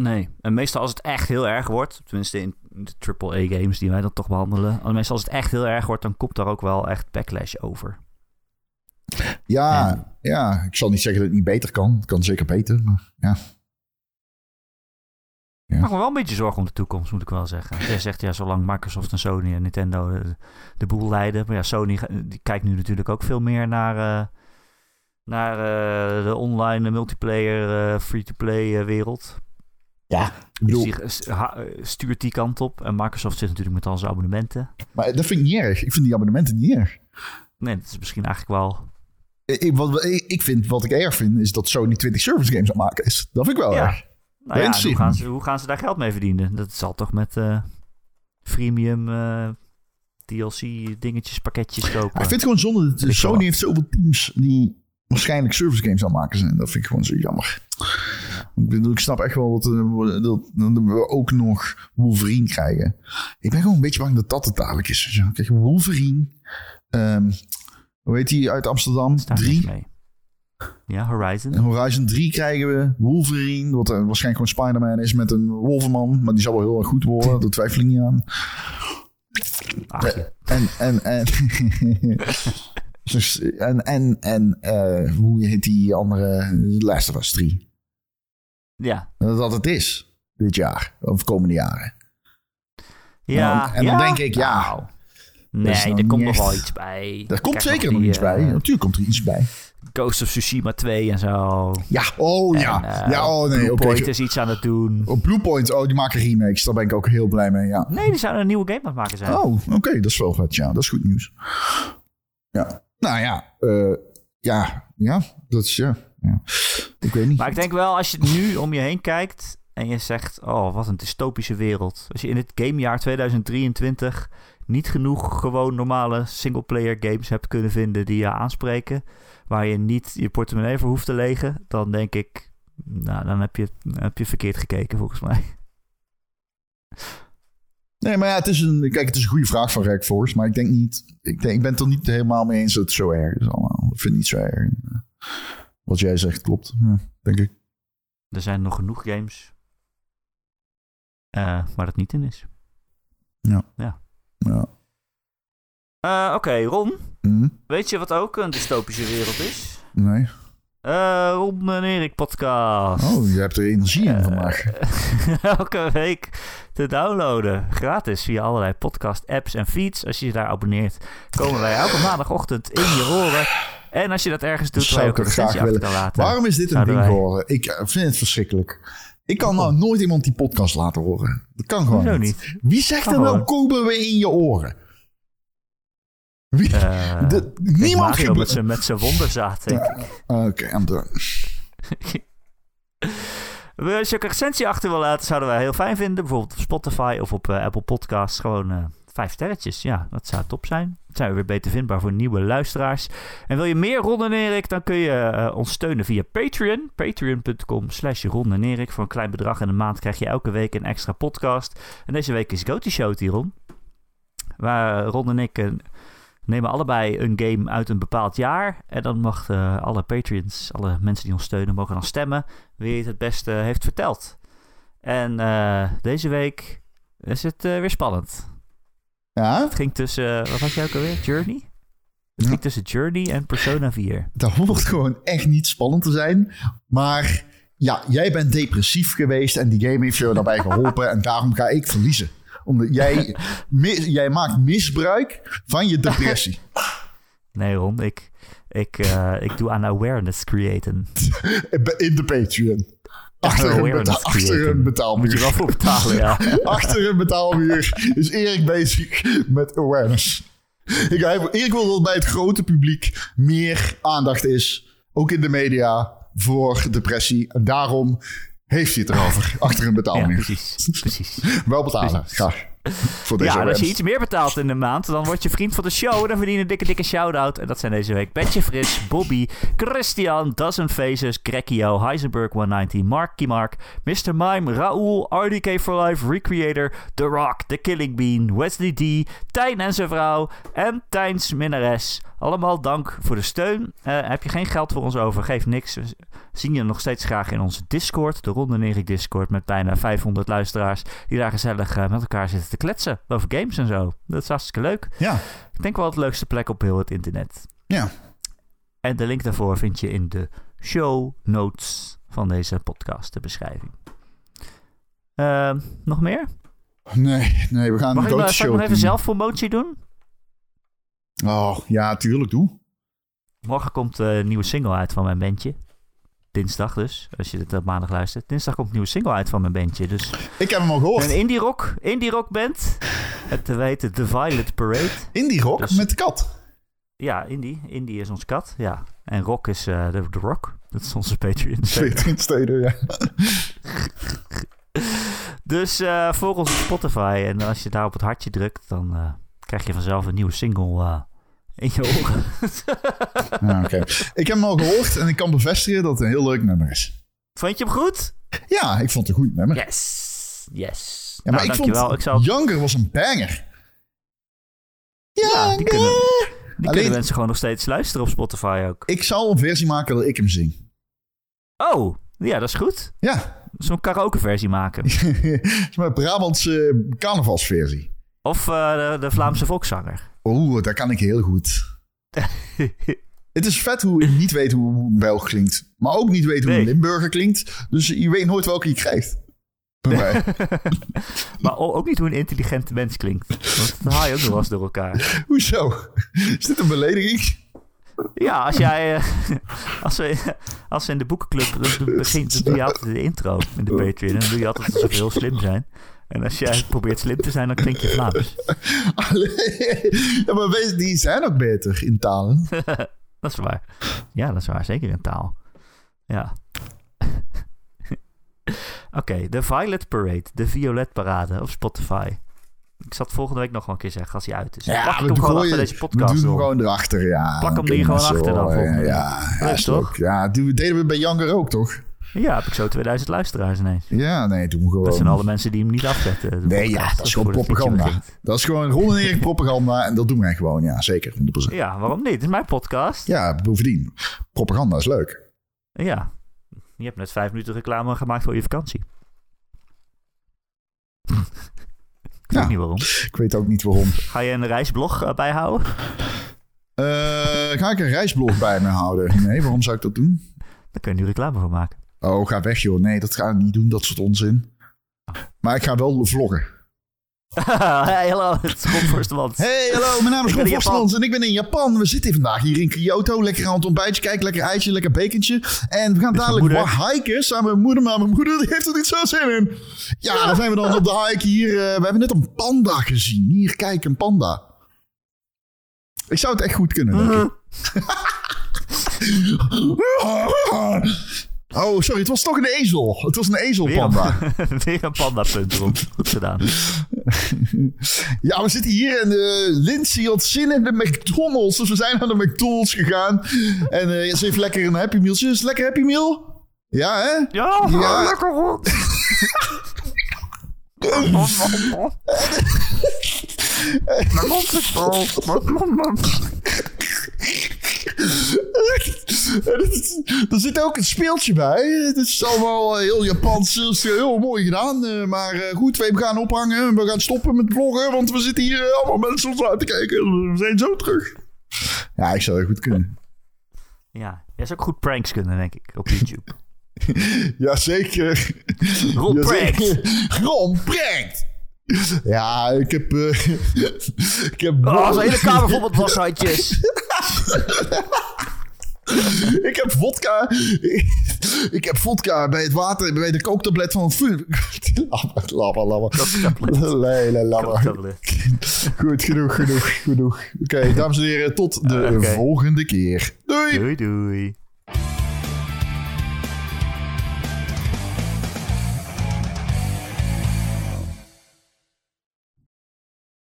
Nee, en meestal als het echt heel erg wordt, tenminste in de AAA-games die wij dan toch behandelen, meestal als het echt heel erg wordt, dan komt daar ook wel echt backlash over. Ja, En- ja, ik zal niet zeggen dat het niet beter kan. Het kan zeker beter, maar ja. Ik maak me wel een beetje zorgen om de toekomst, moet ik wel zeggen. Jij zegt ja, zolang Microsoft en Sony en Nintendo de, de boel leiden. Maar ja, Sony die kijkt nu natuurlijk ook veel meer naar, eh, naar eh, de online multiplayer, eh, free-to-play eh, wereld. Ja, Dus die stuurt die kant op. En Microsoft zit natuurlijk met al zijn abonnementen. maar dat vind ik niet erg. Ik vind die abonnementen niet erg. Nee, dat is misschien eigenlijk wel... Ik, wat, ik, ik vind, wat ik erg vind, is dat Sony 20 service games aan het maken is. Dat vind ik wel Ja. erg. Nou ja, hoe gaan, ze, hoe gaan ze daar geld mee verdienen? Dat zal toch met eh freemium eh, DLC dingetjes, pakketjes kopen. Ik vind het gewoon zonde. dat Sony heeft zoveel teams die waarschijnlijk service games aan het maken zijn. Dat vind ik gewoon zo jammer. Ik, bedoel, ik snap echt wel dat, eh, dat, dat we ook nog Wolverine krijgen. Ik ben gewoon een beetje bang dat dat het dadelijk is. Kijk, Wolverine. ehm, hoe heet die uit Amsterdam? Drie. mee. Ja, Horizon. En Horizon 3 krijgen we. Wolverine, wat eh, waarschijnlijk gewoon Spider-Man is met een wolverman. Maar die zal wel heel erg goed worden. Daar twijfel ik niet aan. Ach, ja. En, en, en, Dus, en, en, en eh, hoe heet die andere Last of Us 3? ja. Dat dat het is dit jaar, of komende jaren. Ja, en dan denk ik, ja. Nou, nee, nou er komt nog wel iets bij. Er komt zeker nog die, iets bij. eh, Natuurlijk komt er iets bij. Ghost of Tsushima 2 en zo. Ja, oh ja. Eh, ja, oh nee. Oké. Bluepoint is iets aan het doen. Op Bluepoint, oh, die maken remakes. Daar ben ik ook heel blij mee, ja. Nee, die zouden een nieuwe game aan het maken zijn. Oh, oké, dat is wel vet, ja. Dat is goed nieuws. Ja. Nou ja, eh, ja, ja, dat is, ja. Ik weet niet. Maar ik denk wel, als je nu om je heen kijkt en je zegt, oh, wat een dystopische wereld. Als je in het gamejaar 2023 niet genoeg gewoon normale singleplayer games hebt kunnen vinden die je aanspreken, waar je niet je portemonnee voor hoeft te legen, dan denk ik, nou, dan heb je, heb je verkeerd gekeken volgens mij. Nee, maar ja, het is een, kijk, het is een goede vraag van Rek Force, maar ik denk niet, ik, denk, ik ben het er niet helemaal mee eens dat het zo erg is allemaal. Ik vind het niet zo erg. Eh, Wat jij zegt klopt, ja, denk ik. Er zijn nog genoeg games eh, waar dat niet in is. Ja. Eh, Oké, Ron, Hm? weet je wat ook een dystopische wereld is? Nee. Eh Ron en Erik podcast. Oh, je hebt er energie in Eh, vandaag. elke week te downloaden. Gratis via allerlei podcast apps en feeds. Als je je daar abonneert, komen wij elke maandagochtend in je oren. En als je dat ergens doet, Zou ik het graag willen. laten. Waarom is dit een ding wij- geworden? Ik eh, vind het verschrikkelijk. Ik kan nou nooit iemand die podcast laten horen. Dat kan gewoon niet. niet? Wie zegt er nou, komen we in je oren? Wie? Eh, De- niemand gebru- met zijn met zijn wonderzaad. denk ik. Oké, I'm done. Als je een recensie achter wil laten, zouden wij heel fijn vinden. Bijvoorbeeld op Spotify of op eh, Apple Podcasts. Gewoon eh, Vijf sterretjes, ja, dat zou top zijn. Dan zijn we weer beter vindbaar voor nieuwe luisteraars. En wil je meer Ron en Erik, dan kun je ons steunen via Patreon. Patreon.com slash Ron en Erik. Voor een klein bedrag in de maand krijg je elke week een extra podcast. En deze week is Goaty Show hier, Ron. Waar Ron en ik... eh, nemen allebei een game uit een bepaald jaar. En dan mogen alle Patreons, alle mensen die ons steunen, mogen dan stemmen wie het het beste heeft verteld. En eh, deze week is het eh, weer spannend. Ja, Het ging tussen, wat had jij ook alweer? Journey? Het Ja. ging tussen Journey en Persona 4. dat hoort gewoon echt niet spannend te zijn. Maar ja, jij bent depressief geweest en die game heeft jou daarbij geholpen. en daarom ga ik verliezen. Omdat jij, jij maakt misbruik van je depressie. Nee Ron, ik, ik, eh, ik doe aan awareness creëren. In de Patreon. Achter een, beta- achter een betaalmuur. Moet je wel voor betalen, ja. Achter een betaalmuur is Erik bezig met awareness. Ik, Erik wil dat bij het grote publiek meer aandacht is. Ook in de media voor depressie. En daarom heeft hij het erover. Achter een Ja, betaalmuur. precies. precies. Wel betalen. Precies. Graag. Voor deze Ja, als je iets meer betaalt in de maand, dan word je vriend van de show. En dan verdien je een dikke, dikke shout-out. En dat zijn deze week Betje Fris, Bobby, Christian, Dozen Faces, Grekio, Heisenberg 190, Marky Mark, Mr. Mime, Raoul, RDK for Life, Recreator, The Rock, The Killing Bean, Wesley D, Tijn en zijn vrouw en Tijns minnares. Allemaal dank voor de steun. Eh, heb je geen geld voor ons over, geef niks. We zien je nog steeds graag in onze Discord, de Ronde Nerik Discord, met bijna 500 luisteraars die daar gezellig eh, met elkaar zitten te kletsen over games en zo. Dat is hartstikke leuk. Ja, Ik denk wel het leukste plek op heel het internet. ja. En de link daarvoor vind je in de show notes van deze podcast, de beschrijving. Ehm, nog meer? Nee, nee, we gaan Mag een ik, nou- ik nog even doen. zelf promotie doen? Oh, ja, tuurlijk, doe. Morgen komt eh, een nieuwe single uit van mijn bandje. Dinsdag dus, als je dit op maandag luistert. Dinsdag komt een nieuwe single uit van mijn bandje. Dus Ik heb hem al gehoord. een indie rock, indie rock band. Het heet The Violet Parade. Indie rock Dus- met de kat. Ja, indie. Indie is ons kat, ja. En rock is eh de, de rock. Dat is onze Patreon. Patreon steunen, ja. Dus eh volg ons op Spotify. En als je daar op het hartje drukt, dan eh, krijg je vanzelf een nieuwe single eh, in je oren. Ja, oké. Ik heb hem al gehoord en ik kan bevestigen dat het een heel leuk nummer is. Vond je hem goed? Ja, ik vond het een goed nummer. Yes. Yes. Ja, maar nou, ik dankjewel. vond ik zal, Younger was een banger. Ja, die kunnen- die Alleen- kunnen mensen gewoon nog steeds luisteren op Spotify ook. Ik zal een versie maken dat ik hem zing. Oh, ja, dat is goed. Ja, Zo'n karaoke versie maken. mijn Brabantse carnavalsversie. Of eh, de, de Vlaamse volkszanger. Oeh, dat kan ik heel goed. Het is vet hoe ik niet weet hoe een Belg klinkt. Maar ook niet weet hoe Nee. een Limburger klinkt. Dus je weet nooit welke je krijgt. Bij mij. maar ook niet hoe een intelligente mens klinkt. Want dat haal je ook nog wel eens door elkaar. Hoezo? Is dit een belediging? Ja, als jij. eh, als, we, als we in de boekenclub. Dan, doe- begin, dan doe je altijd de intro in de Patreon. En dan doe je altijd alsof we heel slim zijn. En als jij probeert slim te zijn, dan klink je Vlaams. ja, maar wees, die zijn ook beter in talen. Dat is waar. Ja, dat is waar. Zeker in taal. Ja. Oké, de Violet Parade. De Violet Parade op Spotify. Ik zal het volgende week nog wel een keer zeggen als hij uit is. Plak ik hem gewoon gooien- achter deze we podcast doen hem gewoon erachter, ja. Plak hem hier gewoon achter dan ja. Ja, ja, toch? Ja, deden we bij Janker ook, toch? Ja, heb ik zo 2000 luisteraars ineens. Ja, nee, doen we gewoon. Dat zijn alle mensen die hem niet afzetten. Nee, ja, dat is gewoon propaganda. Dat is gewoon Ron en Erik propaganda en dat doen wij gewoon, ja, zeker, 100%. Ja, waarom niet? Het is mijn podcast. Ja, bovendien, propaganda is leuk. Ja. Je hebt net vijf minuten reclame gemaakt voor je vakantie. ik weet Ja. niet waarom. Ik weet ook niet waarom. Ga je een reisblog eh, bijhouden? Eh, ga ik een reisblog bij me houden? Nee, waarom zou ik dat doen? Daar kun je nu reclame voor maken. Oh, ga weg joh. Nee, dat ga ik niet doen, dat soort onzin. Maar ik ga wel vloggen. hey, hallo, het is Ron Forstemans. Hey, hallo, mijn naam is Vorstlands en ik ben in Japan. We zitten vandaag hier in Kyoto. Lekker aan het ontbijtje kijken, lekker ijsje, lekker bacon. En we gaan dadelijk hiken samen met mijn moeder. Maar mijn moeder die heeft er niet zo zin in. Ja, dan zijn we dan op de hike hier. eh, we hebben net een panda gezien. Hier, kijk, een panda. Ik zou het echt goed kunnen, denk ik. Oh, sorry, het was toch een ezel. Het was een ezelpanda. Weer een, weer een pandapunt erop. Goed gedaan. Ja, we zitten hier en uh, Lindsay had zin in de McDonald's. Dus we zijn naar de McDonald's gegaan. En uh, ze heeft lekker een Happy Meal. Is lekker Happy Meal? Ja, hè? Ja, Ja. lekker goed. Mijn mond is vol. er zit ook een speeltje bij. Het is allemaal eh, heel Japans. Het is heel mooi gedaan. eh, Maar eh, goed, we gaan ophangen. We gaan stoppen met vloggen. Want we zitten hier allemaal mensen ons aan te kijken. We zijn zo terug. Ja, ik zou het goed kunnen. Ja, jij zou ook goed pranks kunnen, denk ik, op YouTube. Jazeker. Ron. Ron prankt. Ja, ik heb... eh, ik heb... Oh, hele kamer vol met washandjes. Ik heb vodka. Ik heb vodka bij het water, bij de kooktablet van het vuur. Lama, lama, nee, lama. Goed, genoeg, genoeg, genoeg. Oké, dames en heren, tot de Oké. volgende keer. Doei! Doei, doei.